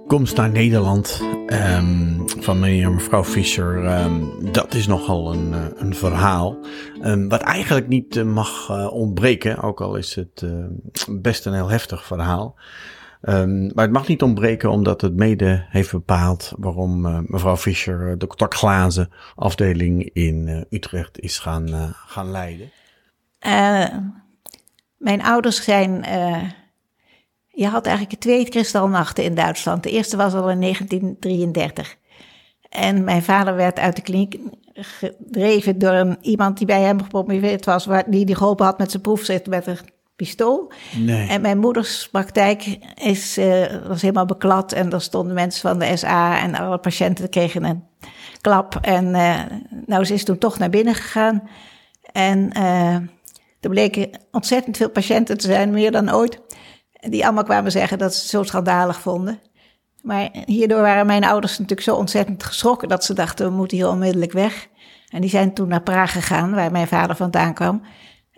komst naar Nederland ehm, van meneer en mevrouw Fischer, ehm, dat is nogal een, eh, een verhaal. Ehm, wat eigenlijk niet eh, mag eh, ontbreken, ook al is het best een heel heftig verhaal. Ehm, maar het mag niet ontbreken omdat het mede heeft bepaald waarom eh, mevrouw Fischer eh, de contactglazen afdeling in eh, Utrecht is gaan, gaan leiden. Mijn ouders zijn. je had eigenlijk twee kristalnachten in Duitsland. De eerste was al in 1933. En mijn vader werd uit de kliniek gedreven door iemand die bij hem gepromoveerd was, die die geholpen had met zijn proefschrift met pistool. Nee. En mijn moeders praktijk is, eh, was helemaal beklad. En er stonden mensen van de SA en alle patiënten kregen een klap. En eh, nou, ze is toen toch naar binnen gegaan. En eh, er bleken ontzettend veel patiënten te zijn, meer dan ooit. Die allemaal kwamen zeggen dat ze het zo schandalig vonden. Maar hierdoor waren mijn ouders natuurlijk zo ontzettend geschrokken dat ze dachten, we moeten hier onmiddellijk weg. En die zijn toen naar Praag gegaan, waar mijn vader vandaan kwam.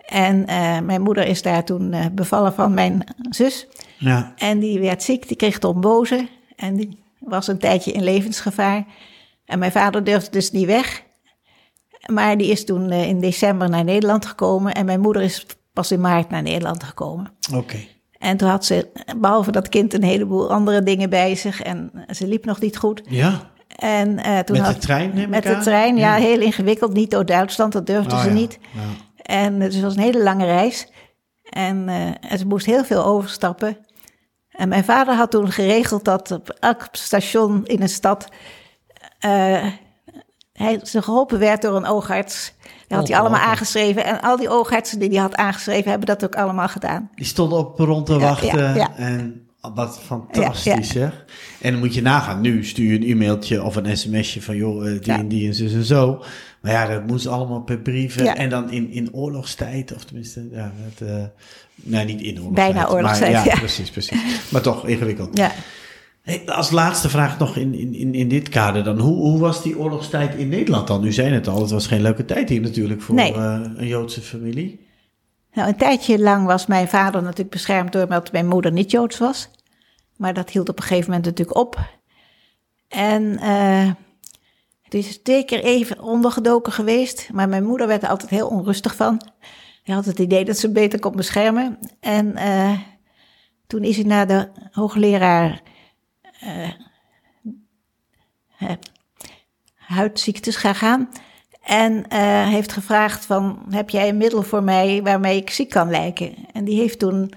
En eh, mijn moeder is daar toen eh, bevallen van mijn zus. Ja. En die werd ziek, die kreeg trombose. En die was een tijdje in levensgevaar. En mijn vader durfde dus niet weg. Maar die is toen eh, in december naar Nederland gekomen. En mijn moeder is pas in maart naar Nederland gekomen. Oké. En toen had ze, behalve dat kind, een heleboel andere dingen bij zich. En ze liep nog niet goed. Ja. En, toen Met de had, trein, neem ik Met de trein, ja, Ja. heel ingewikkeld. Niet door Duitsland, dat durfde Oh, ze ja. niet. Ja. En het was een hele lange reis. En eh, ze moest heel veel overstappen. En mijn vader had toen geregeld dat op elk station in een stad... eh, hij ze geholpen werd door een oogarts. Dat had hij allemaal aangeschreven. En al die oogartsen die hij had aangeschreven... hebben dat ook allemaal gedaan. Die stonden op rond te Ja, wachten. ja, ja. En wat fantastisch Ja, zeg. En dan moet je nagaan. Nu stuur je een e-mailtje of een sms'je van joh, eh, die Ja. en die en zus en zo. Maar ja, dat moest allemaal per brieven. En dan in, in oorlogstijd. Of tenminste, ja, het, eh, nee, niet in oorlogstijd. Bijna oorlogstijd, maar, ja, ja. precies, precies. Maar toch ingewikkeld. Ja. Hey, als laatste vraag nog in, in, in, in dit kader dan. Hoe, hoe was die oorlogstijd in Nederland dan? U zei het al, het was geen leuke tijd hier natuurlijk voor Nee. eh, een Joodse familie. Nou, een tijdje lang was mijn vader natuurlijk beschermd doordat mijn moeder niet Joods was. Maar dat hield op een gegeven moment natuurlijk op. En eh het is twee even ondergedoken geweest. Maar mijn moeder werd er altijd heel onrustig van. Hij had het idee dat ze beter kon beschermen. En eh, toen is hij naar de hoogleraar eh, eh, huidziektes gegaan. En eh, heeft gevraagd van, heb jij een middel voor mij waarmee ik ziek kan lijken? En die heeft toen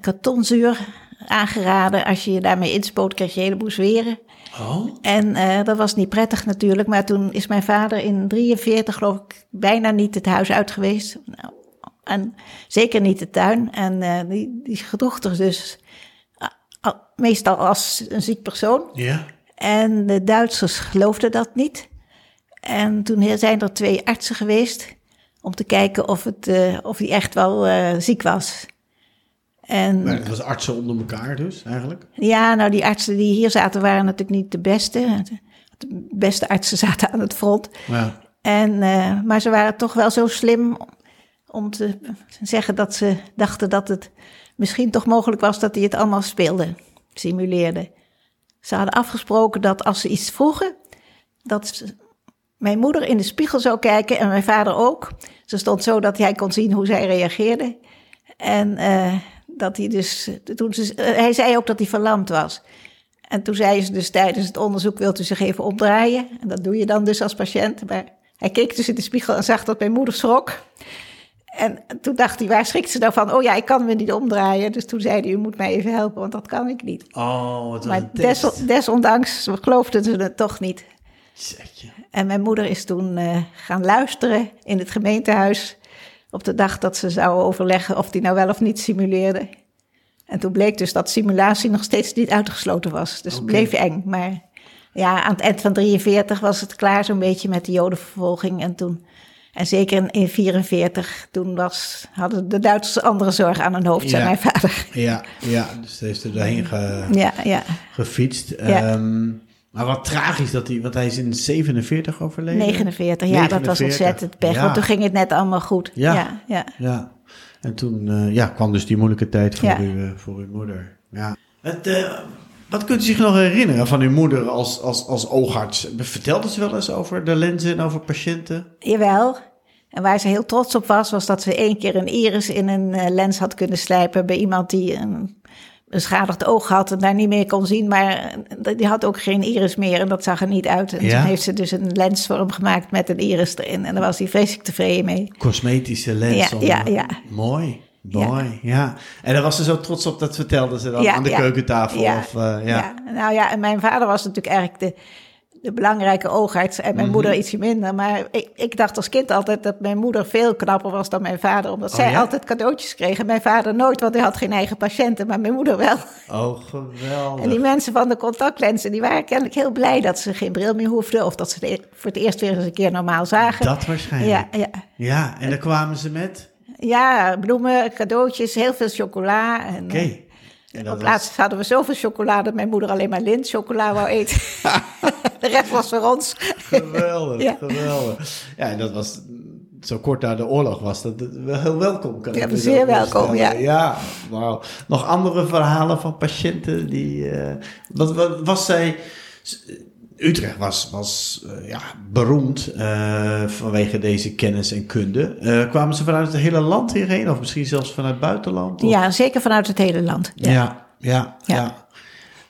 kartonzuur aangeraden. Als je je daarmee inspoot, kreeg je een heleboel zweren. Oh, En eh, dat was niet prettig natuurlijk. Maar toen is mijn vader in 43, geloof ik, bijna niet het huis uit geweest. Nou, En zeker niet de tuin. En die, die gedroeg er dus meestal als een ziek persoon. Ja. En de Duitsers geloofden dat niet. En toen zijn er twee artsen geweest om te kijken of, het, eh, of hij echt wel eh, ziek was. En Maar het was artsen onder elkaar dus, eigenlijk? ja, nou die artsen die hier zaten waren natuurlijk niet de beste. De beste artsen [laughs] zaten aan het front. Ja. En, eh, maar ze waren toch wel zo slim om te zeggen dat ze dachten dat het misschien toch mogelijk was dat hij het allemaal speelde, simuleerde. Ze hadden afgesproken dat als ze iets vroegen, dat mijn moeder in de spiegel zou kijken en mijn vader ook. Ze stond zo dat hij kon zien hoe zij reageerde. En eh, dat hij dus, toen ze, eh, hij zei ook dat hij verlamd was. En toen zei ze dus tijdens het onderzoek, wilt u zich even opdraaien? En dat doe je dan dus als patiënt. Maar hij keek dus in de spiegel en zag dat mijn moeder schrok. En toen dacht hij, waar schrikt ze nou van? Oh ja, ik kan me niet omdraaien. Dus toen zei hij, u moet mij even helpen, want dat kan ik niet. Oh, Maar desondanks geloofden ze het toch niet. Zetje. En mijn moeder is toen eh, gaan luisteren in het gemeentehuis... op de dag dat ze zou overleggen of die nou wel of niet simuleerde. En toen bleek dus dat simulatie nog steeds niet uitgesloten was. Dus het Oké. bleef eng. Maar ja, aan het eind van 43 was het klaar zo'n beetje met de jodenvervolging. En toen... En zeker in 1944, toen was, hadden de Duitsers andere zorgen aan hun hoofd, zei Ja. mijn vader. Ja, ja, dus hij heeft er doorheen ge- Ja, ja. gefietst. Ja. Ehm, maar wat tragisch dat hij, want hij is in 47 overleden. 49, ja, dat was 49. ontzettend pech. Ja. Want toen ging het net allemaal goed. Ja. ja, ja. Ja, en toen eh, ja, kwam dus die moeilijke tijd voor, uw, eh, voor uw moeder. Ja. Het, eh, wat kunt u zich nog herinneren van uw moeder als, als, als oogarts? Vertelde ze wel eens over de lenzen en over patiënten? Jawel. En waar ze heel trots op was, was dat ze één keer een iris in een lens had kunnen slijpen bij iemand die een beschadigd oog had en daar niet meer kon zien. Maar eh, die had ook geen iris meer en dat zag er niet uit. En Ja? toen heeft ze dus een lens voor hem gemaakt met een iris erin. En daar was hij vreselijk tevreden mee. Cosmetische lens. Ja, ja, ja. Mooi, mooi, ja. En daar was ze zo trots op, dat vertelde ze dan aan de keukentafel. Of, eh, ja. nou ja, en mijn vader was natuurlijk eigenlijk de, de belangrijke oogarts en Mhm. mijn moeder ietsje minder. Maar ik, ik dacht als kind altijd dat mijn moeder veel knapper was dan mijn vader. Omdat Oh, zij ja? altijd cadeautjes kreeg en mijn vader nooit, want hij had geen eigen patiënten, maar mijn moeder wel. Oh, geweldig. En die mensen van de contactlenzen, die waren kennelijk heel blij dat ze geen bril meer hoefden. Of dat ze het voor het eerst weer eens een keer normaal zagen. Dat waarschijnlijk. ja, ja. Ja, en dan kwamen ze met... ja, bloemen, cadeautjes, heel veel chocola. En, Oké. eh, En Op was- laatst hadden we zoveel chocola dat mijn moeder alleen maar lintchocola wou eten. [laughs] de rest was voor ons. Geweldig, Ja. geweldig. Ja, en dat was zo kort na de oorlog was dat wel heel welkom. Kan Ja, me zeer welkom, ja. Ja, wauw. Nog andere verhalen van patiënten die... eh, wat, wat was zij... Utrecht was, was eh, ja, beroemd eh, vanwege deze kennis en kunde. Eh, kwamen ze vanuit het hele land hierheen? Of misschien zelfs vanuit het buitenland? Of- Ja, zeker vanuit het hele land. ja, ja, ja. Ja.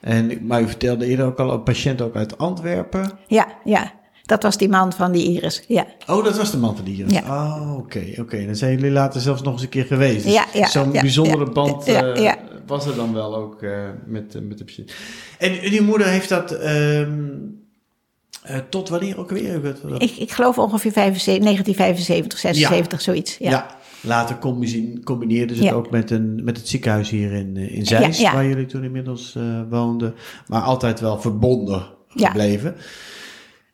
En, maar u vertelde eerder ook al een patiënt ook uit Antwerpen. Ja, ja. Dat was die man van die iris. Ja, Oh, dat was de man van die. Ja. Oh, oké, oké. Dan zijn jullie later zelfs nog eens een keer geweest. Dus Ja, ja, Zo'n bijzondere band was er dan wel ook met, met de patiënt. En uw moeder heeft dat ehm, eh, tot wanneer ook weer? Ik, ik geloof ongeveer 75, 1975, 76, zoiets. Ja. ja. Later combi- combineerden ze het Ja. ook met, een, met het ziekenhuis hier in, eh, in Zeist, waar jullie toen inmiddels eh, woonden. Maar altijd wel verbonden Ja.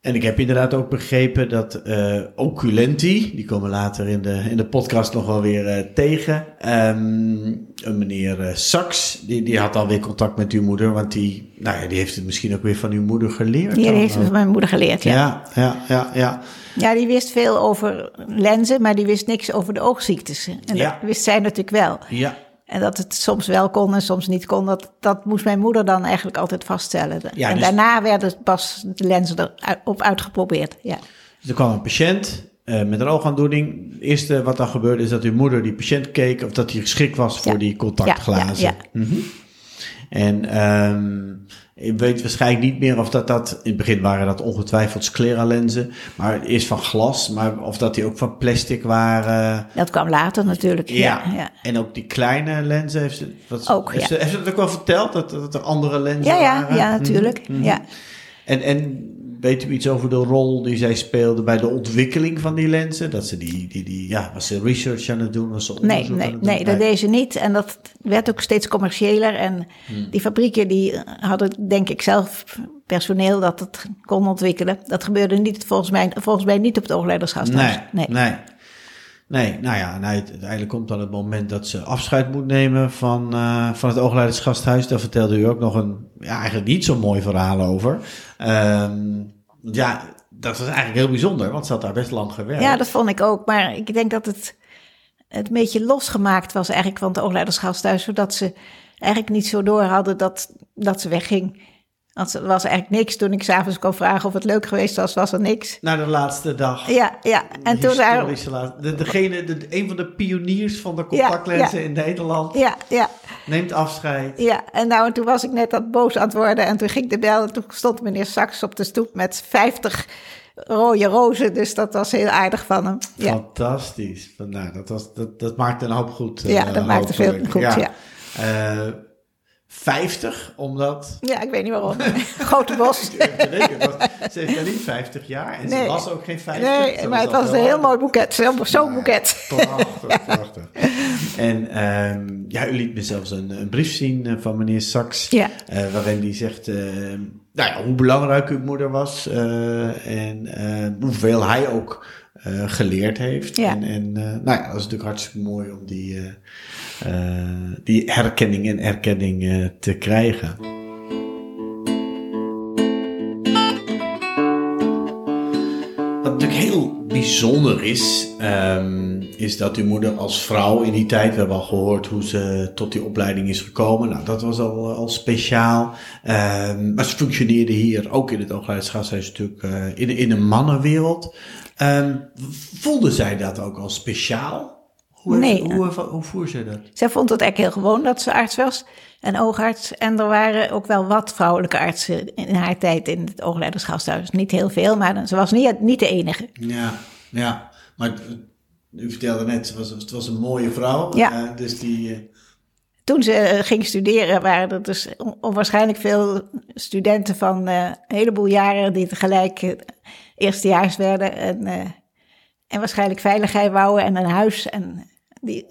En ik heb inderdaad ook begrepen dat eh Oculenti, die komen later in de, in de podcast nog wel weer eh, tegen. Ehm, een meneer Saks, die, die had alweer contact met uw moeder, want die, nou ja, die heeft het misschien ook weer van uw moeder geleerd. Die heeft het van mijn moeder geleerd, ja. ja. ja, ja, ja, ja. die wist veel over lenzen, maar die wist niks over de oogziektes. En Ja. dat wist zij natuurlijk wel. Ja, En dat het soms wel kon en soms niet kon, dat, dat moest mijn moeder dan eigenlijk altijd vaststellen. Ja, en dus- daarna werden pas de lenzen erop uitgeprobeerd. Ja. Dus er kwam een patiënt eh, met een oogaandoening. Het eerste wat dan gebeurde is dat uw moeder die patiënt keek of dat hij geschikt was voor Ja. die contactglazen. Ja, Mhm. En ehm ik weet waarschijnlijk niet meer of dat dat... In het begin waren dat ongetwijfeld scleralenzen. Maar eerst van glas. Maar of dat die ook van plastic waren. Dat kwam later natuurlijk. Ja, Ja. ja. En ook die kleine lenzen. Heeft ze, wat, Ook, heeft, ja. ze, heeft ze dat ook wel verteld? Dat, dat er andere lenzen Ja, ja, waren? ja, natuurlijk. Mhm, mhm. Ja. En, en weet u iets over de rol die zij speelde bij de ontwikkeling van die lenzen? Dat ze die, die, die ja, was ze research aan het doen? Was ze Nee, nee, het doen? nee, dat deed ze niet. En dat werd ook steeds commerciëler. En Hmm. die fabrieken die hadden, denk ik, zelf personeel dat het kon ontwikkelen. Dat gebeurde niet, volgens mij, volgens mij niet op het oogleidersgasthuis. Nee, nee. nee. Nou ja, nou, het- uiteindelijk komt dan het moment dat ze afscheid moet nemen van, eh, van het Oogleidersgasthuis. Daar vertelde u ook nog een, ja, eigenlijk niet zo mooi verhaal over. Ehm, ja, dat was eigenlijk heel bijzonder, want ze had daar best lang gewerkt. Ja, dat vond ik ook. Maar ik denk dat het, het een beetje losgemaakt was eigenlijk van het oogleidersgasthuis. Zodat ze eigenlijk niet zo door hadden dat, dat ze wegging. Want er was eigenlijk niks. Toen ik s'avonds kon vragen of het leuk geweest was, was er niks. Naar de laatste dag. Ja, ja. En toen waren, de, degene, de, een van de pioniers van de contactlenzen ja. in Nederland ja, ja, neemt afscheid. ja. En nou, en toen was ik net dat boos aan het worden. En toen ging de bel. En toen stond meneer Saks op de stoep met 50 rode rozen. Dus dat was heel aardig van hem. Ja, Fantastisch. Nou, dat, was, dat, dat maakte een hoop goed. Ja, eh, dat maakte veel goed, ja. Eh, 50, omdat... ja ik weet niet waarom. [laughs] Grote bos. [laughs] Ze heeft niet 50 jaar en ze was ook geen 50. Nee, maar het was een heel mooi boeket. Zo'n boeket. Prachtig, [laughs] prachtig. En ehm, ja, u liet me zelfs een, een brief zien eh, van meneer Saks. Ja. eh, waarin hij zegt eh, nou ja, hoe belangrijk uw moeder was. eh, en eh, hoeveel hij ook eh, geleerd heeft. Ja. En, en eh, nou ja, dat is natuurlijk hartstikke mooi om die, eh, die herkenning en erkenning te krijgen. Wat natuurlijk heel bijzonder is, ehm, is dat uw moeder als vrouw in die tijd, we hebben al gehoord hoe ze tot die opleiding is gekomen. Nou, dat was al, al speciaal. Ehm, maar ze functioneerde hier ook in het Oogleidersgasthuis natuurlijk in, in een mannenwereld. Ehm, voelde zij dat ook als speciaal? Hoe, Nee. Hoe, hoe, hoe voer ze dat? Zij vond het eigenlijk heel gewoon dat ze arts was en oogarts. En er waren ook wel wat vrouwelijke artsen in haar tijd in het oogleidersgasthuis. Niet heel veel, maar ze was niet, niet de enige. Ja, ja. Maar eh, u vertelde net, het was, het was een mooie vrouw. Ja. eh, dus die... eh, Toen ze ging studeren waren er dus on- onwaarschijnlijk veel studenten van een heleboel jaren die tegelijk eerstejaars werden. En, eh, en waarschijnlijk veiligheid wouden en een huis. En die,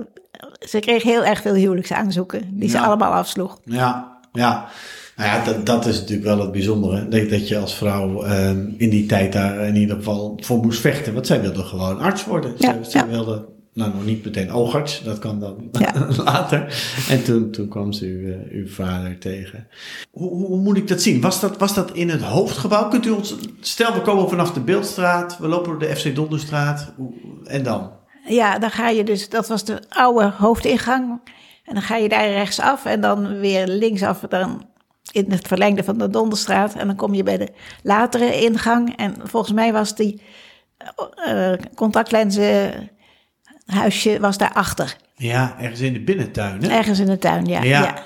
ze kreeg heel erg veel huwelijksaanzoeken die ze Ja. allemaal afsloeg. Ja, ja. Nou ja, dat, dat is natuurlijk wel het bijzondere. Dat, dat je als vrouw ehm, in die tijd daar in ieder geval voor moest vechten. Want zij wilde gewoon arts worden. Ja, zij, zij wilde, nou nog niet meteen oogarts, dat kan dan Ja. [laughs] later. En toen, toen kwam ze uw, eh, uw vader tegen. Hoe, hoe, moet ik dat zien? Was dat, was dat in het hoofdgebouw? Kunt u ons, stel we komen vanaf de Beeldstraat, we lopen door de FC Donderstraat. En dan? Ja, dan ga je dus, dat was de oude hoofdingang. En dan ga je daar rechtsaf en dan weer linksaf, dan in het verlengde van de Donderstraat. En dan kom je bij de latere ingang. En volgens mij was die eh contactlenzenhuisje was daarachter. Ja, ergens in de binnentuin. Hè? Ergens in de tuin, ja. Ja. ja.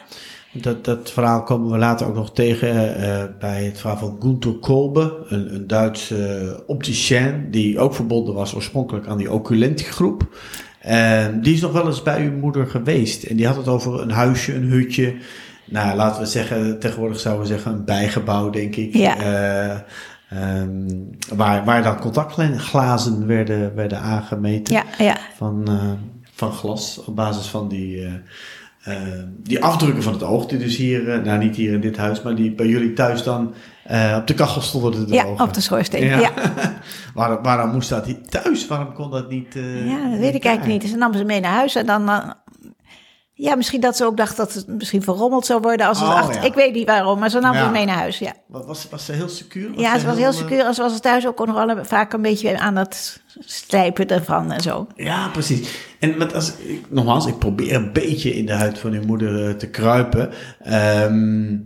Dat, dat verhaal komen we later ook nog tegen eh, bij het verhaal van Gunther Kolbe, een, een Duitse opticien die ook verbonden was oorspronkelijk aan die Oculenti groep. En die is nog wel eens bij uw moeder geweest en die had het over een huisje, een hutje. Nou, laten we zeggen, tegenwoordig zouden we zeggen een bijgebouw, denk ik. Ja. Eh, ehm, waar, waar dan contactglazen werden, werden aangemeten Ja, ja. van, eh, van glas op basis van die, eh, eh, die afdrukken van het oog. Die dus hier, nou niet hier in dit huis, maar die bij jullie thuis dan op de kachel stonden te ja, op de schoorsteen. Ja. Ja. [laughs] waarom, waarom moest dat hier thuis? Waarom kon dat niet? eh, dat weet ik eigenlijk niet. Dus ze nam ze mee naar huis en dan... ja, misschien dat ze ook dacht dat het misschien verrommeld zou worden als het Oh, achter... ja. Ik weet niet waarom, maar ze nam Ja. ze mee naar huis, ja. Was, was, was ze heel secuur? Ja, ze was heel eh, secuur. En ze was thuis ook nog wel vaak een beetje aan het strijpen ervan en zo. Ja, precies. En met als, ik, nogmaals, ik probeer een beetje in de huid van uw moeder eh, te kruipen. Ehm,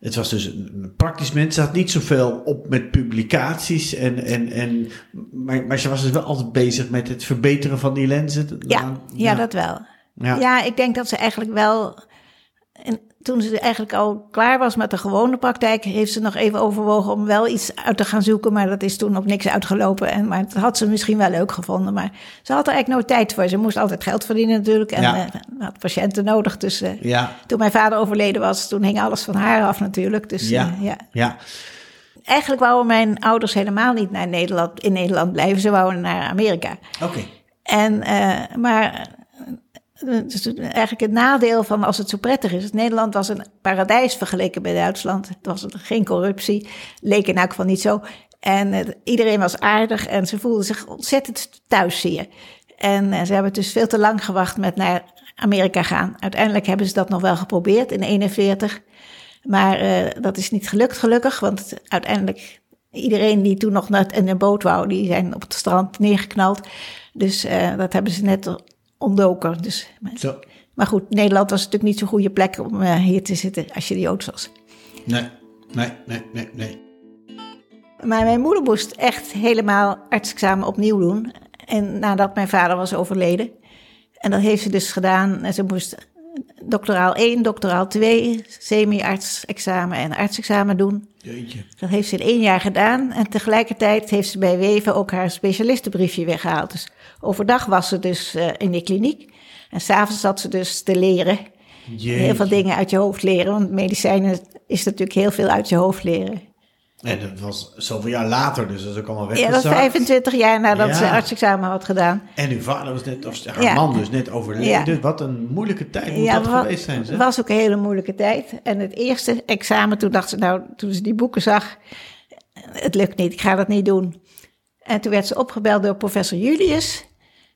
het was dus een, een praktisch mens. Ze had niet zoveel op met publicaties. En, en, en, maar, maar ze was dus wel altijd bezig met het verbeteren van die lenzen. Ja, ja, dat wel. Ja. Ja. ik denk dat ze eigenlijk wel... En toen ze eigenlijk al klaar was met de gewone praktijk... heeft ze nog even overwogen om wel iets uit te gaan zoeken... maar dat is toen op niks uitgelopen. En, maar dat had ze misschien wel leuk gevonden. Maar ze had er eigenlijk nooit tijd voor. Ze moest altijd geld verdienen natuurlijk. En Ja. eh, had patiënten nodig. Dus eh, Ja, toen mijn vader overleden was... toen hing alles van haar af natuurlijk. Dus ja, eh, ja. ja. eigenlijk wouden mijn ouders helemaal niet naar Nederland, in Nederland blijven. Ze wouden naar Amerika. Oké. En, maar dus eigenlijk het nadeel van als het zo prettig is. Nederland was een paradijs vergeleken bij Duitsland. Het was geen corruptie, leek in elk geval niet zo. En eh, iedereen was aardig en ze voelden zich ontzettend thuis hier. En eh, ze hebben dus veel te lang gewacht met naar Amerika gaan. Uiteindelijk hebben ze dat nog wel geprobeerd in 41. Maar eh, dat is niet gelukt, gelukkig. Want uiteindelijk, iedereen die toen nog net in een boot wou, die zijn op het strand neergeknald. Dus eh, dat hebben ze net ontdoken. Dus, Zo. maar goed, Nederland was natuurlijk niet zo'n goede plek om eh, hier te zitten als je Joods was. Nee, nee, nee, nee, nee. Maar mijn moeder moest echt helemaal artsexamen opnieuw doen. En nadat mijn vader was overleden. En dat heeft ze dus gedaan. En ze moest doctoraal 1, doctoraal 2, semi-artsexamen en artsexamen doen. Jeetje. Dat heeft ze in één jaar gedaan. En tegelijkertijd heeft ze bij Weven ook haar specialistenbriefje weggehaald. Dus overdag was ze dus eh, in de kliniek. En s'avonds zat ze dus te leren. Jeetje. Heel veel dingen uit je hoofd leren. Want medicijnen is natuurlijk heel veel uit je hoofd leren. En dat was zoveel jaar later, dus dat is ook allemaal Ja, weggezakt. dat is 25 jaar nadat Ja. ze artsexamen had gedaan. En uw vader was net, of haar Ja. man dus net overleden. Ja. Wat een moeilijke tijd moet Ja, dat geweest zijn. Het was ook een hele moeilijke tijd. En het eerste examen, toen dacht ze, nou, toen ze die boeken zag, het lukt niet, ik ga dat niet doen. En toen werd ze opgebeld door professor Julius.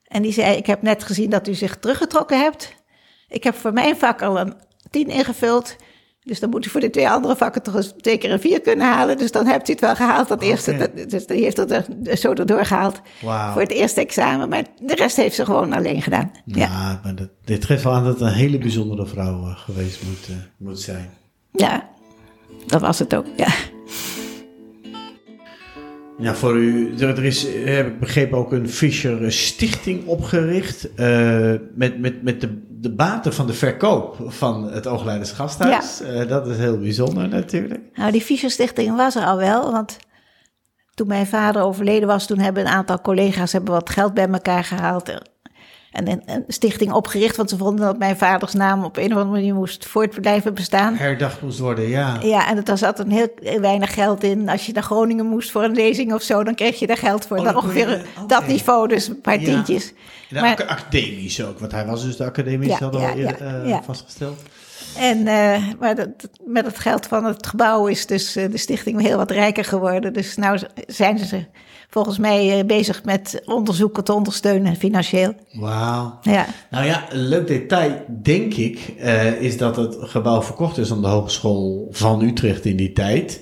En die zei, ik heb net gezien dat u zich teruggetrokken hebt. Ik heb voor mijn vak al een tien ingevuld. Dus dan moet u voor de twee andere vakken toch eens twee keer een vier kunnen halen. Dus dan hebt u het wel gehaald, dat eerste. Oké. Dat- Dus die heeft het er zo erdoor gehaald Wauw. voor het eerste examen. Maar de rest heeft ze gewoon alleen gedaan. Ja, Ja, maar dat, dit geeft wel aan dat het een hele bijzondere vrouw eh, geweest moet, eh, moet zijn. ja. dat was het ook, ja. Ja, voor u, er, is, eh, heb ik begrepen, ook een Fischer Stichting opgericht. eh, met met, met de, de baten van de verkoop van het Oogleiders Gasthuis. Eh, dat is heel bijzonder natuurlijk. Nou, die Fischer Stichting was er al wel, want toen mijn vader overleden was, toen hebben een aantal collega's hebben wat geld bij elkaar gehaald een, een stichting opgericht, want ze vonden dat mijn vaders naam op een of andere manier moest voort blijven bestaan. Herdacht moest worden, ja. Ja, en er zat een heel weinig geld in. Als je naar Groningen moest voor een lezing of zo, dan kreeg je daar geld voor. Oh, dan je- ongeveer dat niveau, dus een paar Ja. tientjes. En Maar- academisch ook, want hij was dus de academisch, Ja, hadden we al ja, eerder eh, vastgesteld. En, eh, maar dat, met het geld van het gebouw is dus eh, de stichting heel wat rijker geworden. Dus nou zijn ze volgens mij eh, bezig met onderzoeken te ondersteunen financieel. Wauw. Ja, Nou ja, een leuk detail, denk ik, is dat het gebouw verkocht is aan de Hogeschool van Utrecht in die tijd.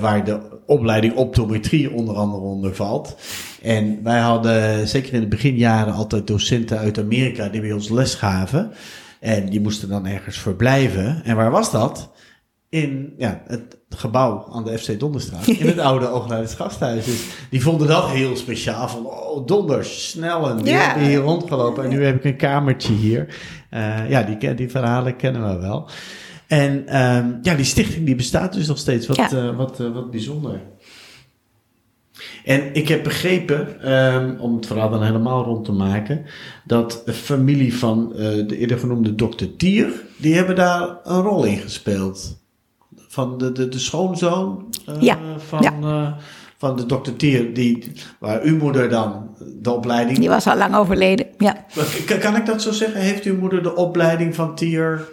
waar de opleiding optometrie onder andere onder valt. En wij hadden, zeker in de beginjaren, altijd docenten uit Amerika die bij ons les gaven. En die moesten dan ergens verblijven. En waar was dat? In ja, het gebouw aan de FC Donderstraat. In het [laughs] oude Oogleiders Gasthuis. Dus die vonden dat heel speciaal. Van, oh, donders, snel. En die hebben hier rondgelopen. En nu heb ik een kamertje hier. Eh, ja, die, die verhalen kennen we wel. En ehm, ja, die stichting die bestaat dus nog steeds. Wat, Ja. eh, wat, eh, wat bijzonder. En ik heb begrepen, ehm, om het verhaal dan helemaal rond te maken, dat de familie van eh, de eerder genoemde dokter Tier, die hebben daar een rol in gespeeld. Van de, de, de schoonzoon eh, Ja, van, ja. eh, van de dokter Tier, die, waar uw moeder dan de opleiding... die was al lang overleden. Ja, Kan, kan ik dat zo zeggen? Heeft uw moeder de opleiding van Tier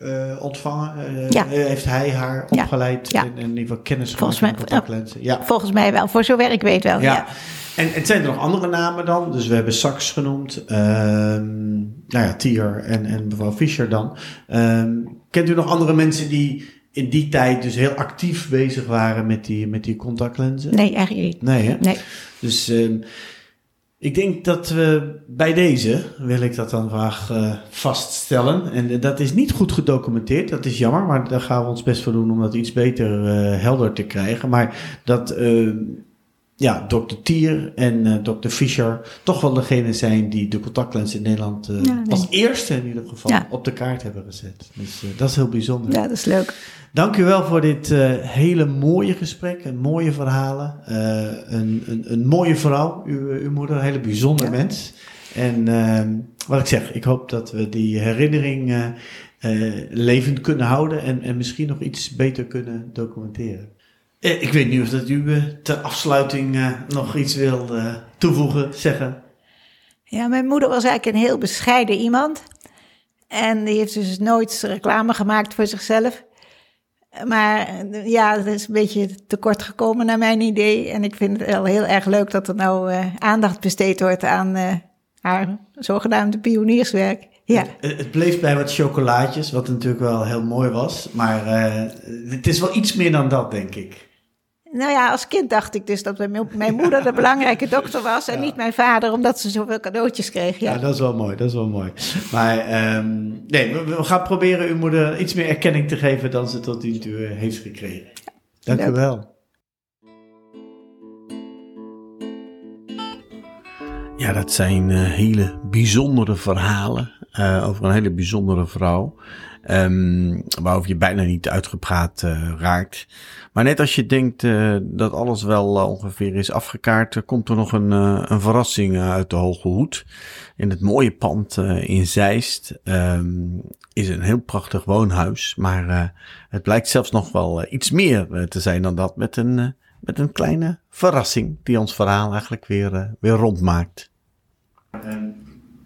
eh, ontvangen? Eh, Ja. Heeft hij haar opgeleid Ja. en en in ieder geval kennis Volgens gemaakt mij- met contactlenzen? Ja. volgens mij wel. Voor zover ik weet wel. Ja. Ja. En, en zijn er nog andere namen dan? Dus we hebben Saks genoemd. ehm, nou ja, Tier en, en mevrouw Fischer dan. Ehm, kent u nog andere mensen die in die tijd dus heel actief bezig waren met die, met die contactlenzen? Nee, eigenlijk niet. Nee, hè? Nee. Dus ehm, ik denk dat we bij deze, wil ik dat dan graag eh, vaststellen. En eh, dat is niet goed gedocumenteerd, dat is jammer, maar daar gaan we ons best voor doen om dat iets beter eh, helder te krijgen. Maar dat ehm, ja, dokter Tier en eh dokter Fischer toch wel degene zijn die de contactlens in Nederland eh, Ja, nee. als eerste in ieder geval Ja. op de kaart hebben gezet. Dus eh, dat is heel bijzonder. Ja, dat is leuk. Dank u wel voor dit hele mooie gesprek. Een mooie verhalen. een, een, een mooie vrouw, uw, uw moeder. Een hele bijzonder Ja. mens. En ehm, wat ik zeg, ik hoop dat we die herinnering levend kunnen houden. En, en misschien nog iets beter kunnen documenteren. Eh, ik weet niet of dat u eh, ter afsluiting eh, nog iets wil toevoegen, zeggen. Ja, mijn moeder was eigenlijk een heel bescheiden iemand. En die heeft dus nooit reclame gemaakt voor zichzelf. Maar ja, dat is een beetje tekort gekomen naar mijn idee. En ik vind het wel heel erg leuk dat er nou aandacht besteed wordt aan haar zogenaamde pionierswerk. Ja. Het, het bleef bij wat chocolaatjes, wat natuurlijk wel heel mooi was. Maar het is wel iets meer dan dat, denk ik. Nou ja, als kind dacht ik dus dat mijn, mo- mijn moeder de belangrijke dokter was en niet mijn vader, omdat ze zoveel cadeautjes kreeg. Ja, Ja. dat is wel mooi, dat is wel mooi. Maar ehm, nee, we, we gaan proberen uw moeder iets meer erkenning te geven dan ze tot nu toe heeft gekregen. Dank u wel. Ja, dat zijn eh, hele bijzondere verhalen eh, over een hele bijzondere vrouw. Ehm, waarover je bijna niet uitgepraat eh, raakt. Maar net als je denkt eh, dat alles wel eh, ongeveer is afgekaart, komt er nog een, een verrassing uit de hoge hoed. In het mooie pand in Zeist ehm, is een heel prachtig woonhuis. Maar het blijkt zelfs nog wel iets meer te zijn dan dat. Met een, met een kleine verrassing die ons verhaal eigenlijk weer, weer rondmaakt.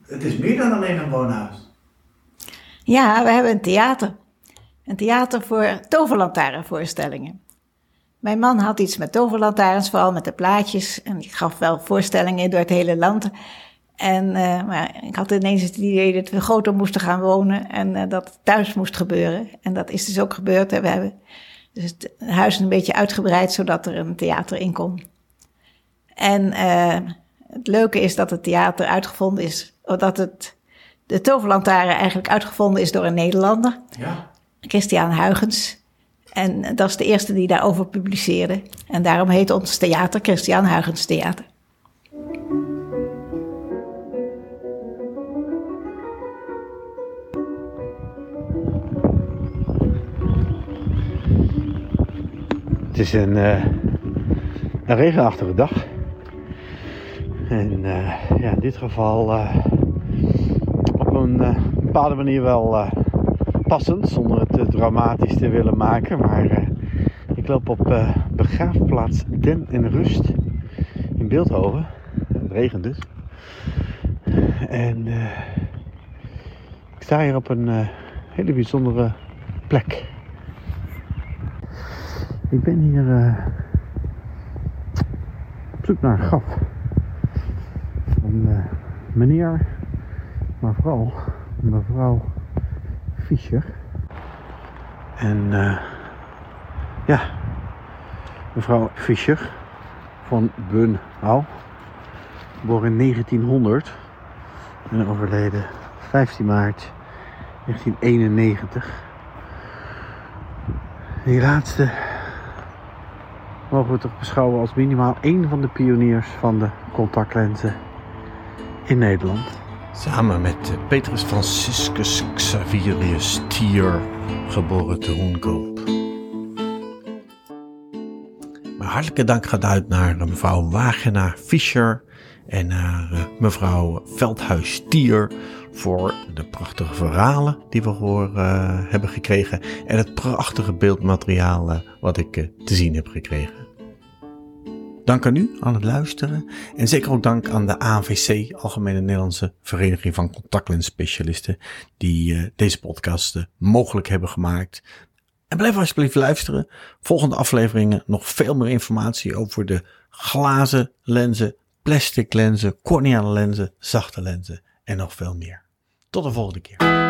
het is meer dan alleen een woonhuis. Ja, we hebben een theater. Een theater voor toverlantaarnvoorstellingen. Mijn man had iets met toverlantaarns, vooral met de plaatjes. En die gaf wel voorstellingen door het hele land. En, eh, maar ik had ineens het idee dat we groter moesten gaan wonen en eh, dat het thuis moest gebeuren. En dat is dus ook gebeurd. En we hebben dus het huis een beetje uitgebreid, zodat er een theater in kon. En eh, het leuke is dat het theater uitgevonden is, dat het, de toverlantaarn eigenlijk uitgevonden is door een Nederlander. Ja. Christian Huygens. En dat is de eerste die daarover publiceerde. En daarom heet ons theater Christian Huygens Theater. Het is een, eh, een regenachtige dag. En eh, ja, in dit geval eh, op een eh, bepaalde manier wel eh, passend, zonder het te dramatisch te willen maken. Maar eh, ik loop op eh, begraafplaats Den en Rust in Beeldhoven. Het regent dus. En eh, ik sta hier op een eh, hele bijzondere plek. Ik ben hier eh, op zoek naar een graf. Van eh, meneer, maar vooral mevrouw Fischer. En eh, ja, mevrouw Fischer van Bunhau. Geboren in 1900 en overleden 15 maart 1991. Die laatste mogen we toch beschouwen als minimaal één van de pioniers van de contactlenzen in Nederland. Samen met Petrus Franciscus Xaverius Thier, geboren te Hoenkoop. Maar hartelijke dank gaat uit naar mevrouw Wagenaar Fischer en naar eh, mevrouw Veldhuis Thier voor de prachtige verhalen die we horen eh, hebben gekregen en het prachtige beeldmateriaal eh, wat ik te zien heb gekregen. Dank aan u aan het luisteren. En zeker ook dank aan de ANVC, Algemene Nederlandse Vereniging van Contactlensspecialisten, die eh, deze podcast eh, mogelijk hebben gemaakt. En blijf alsjeblieft luisteren. Volgende afleveringen nog veel meer informatie over de glazen lenzen, plastic lenzen, corneale lenzen, zachte lenzen en nog veel meer. Tot de volgende keer.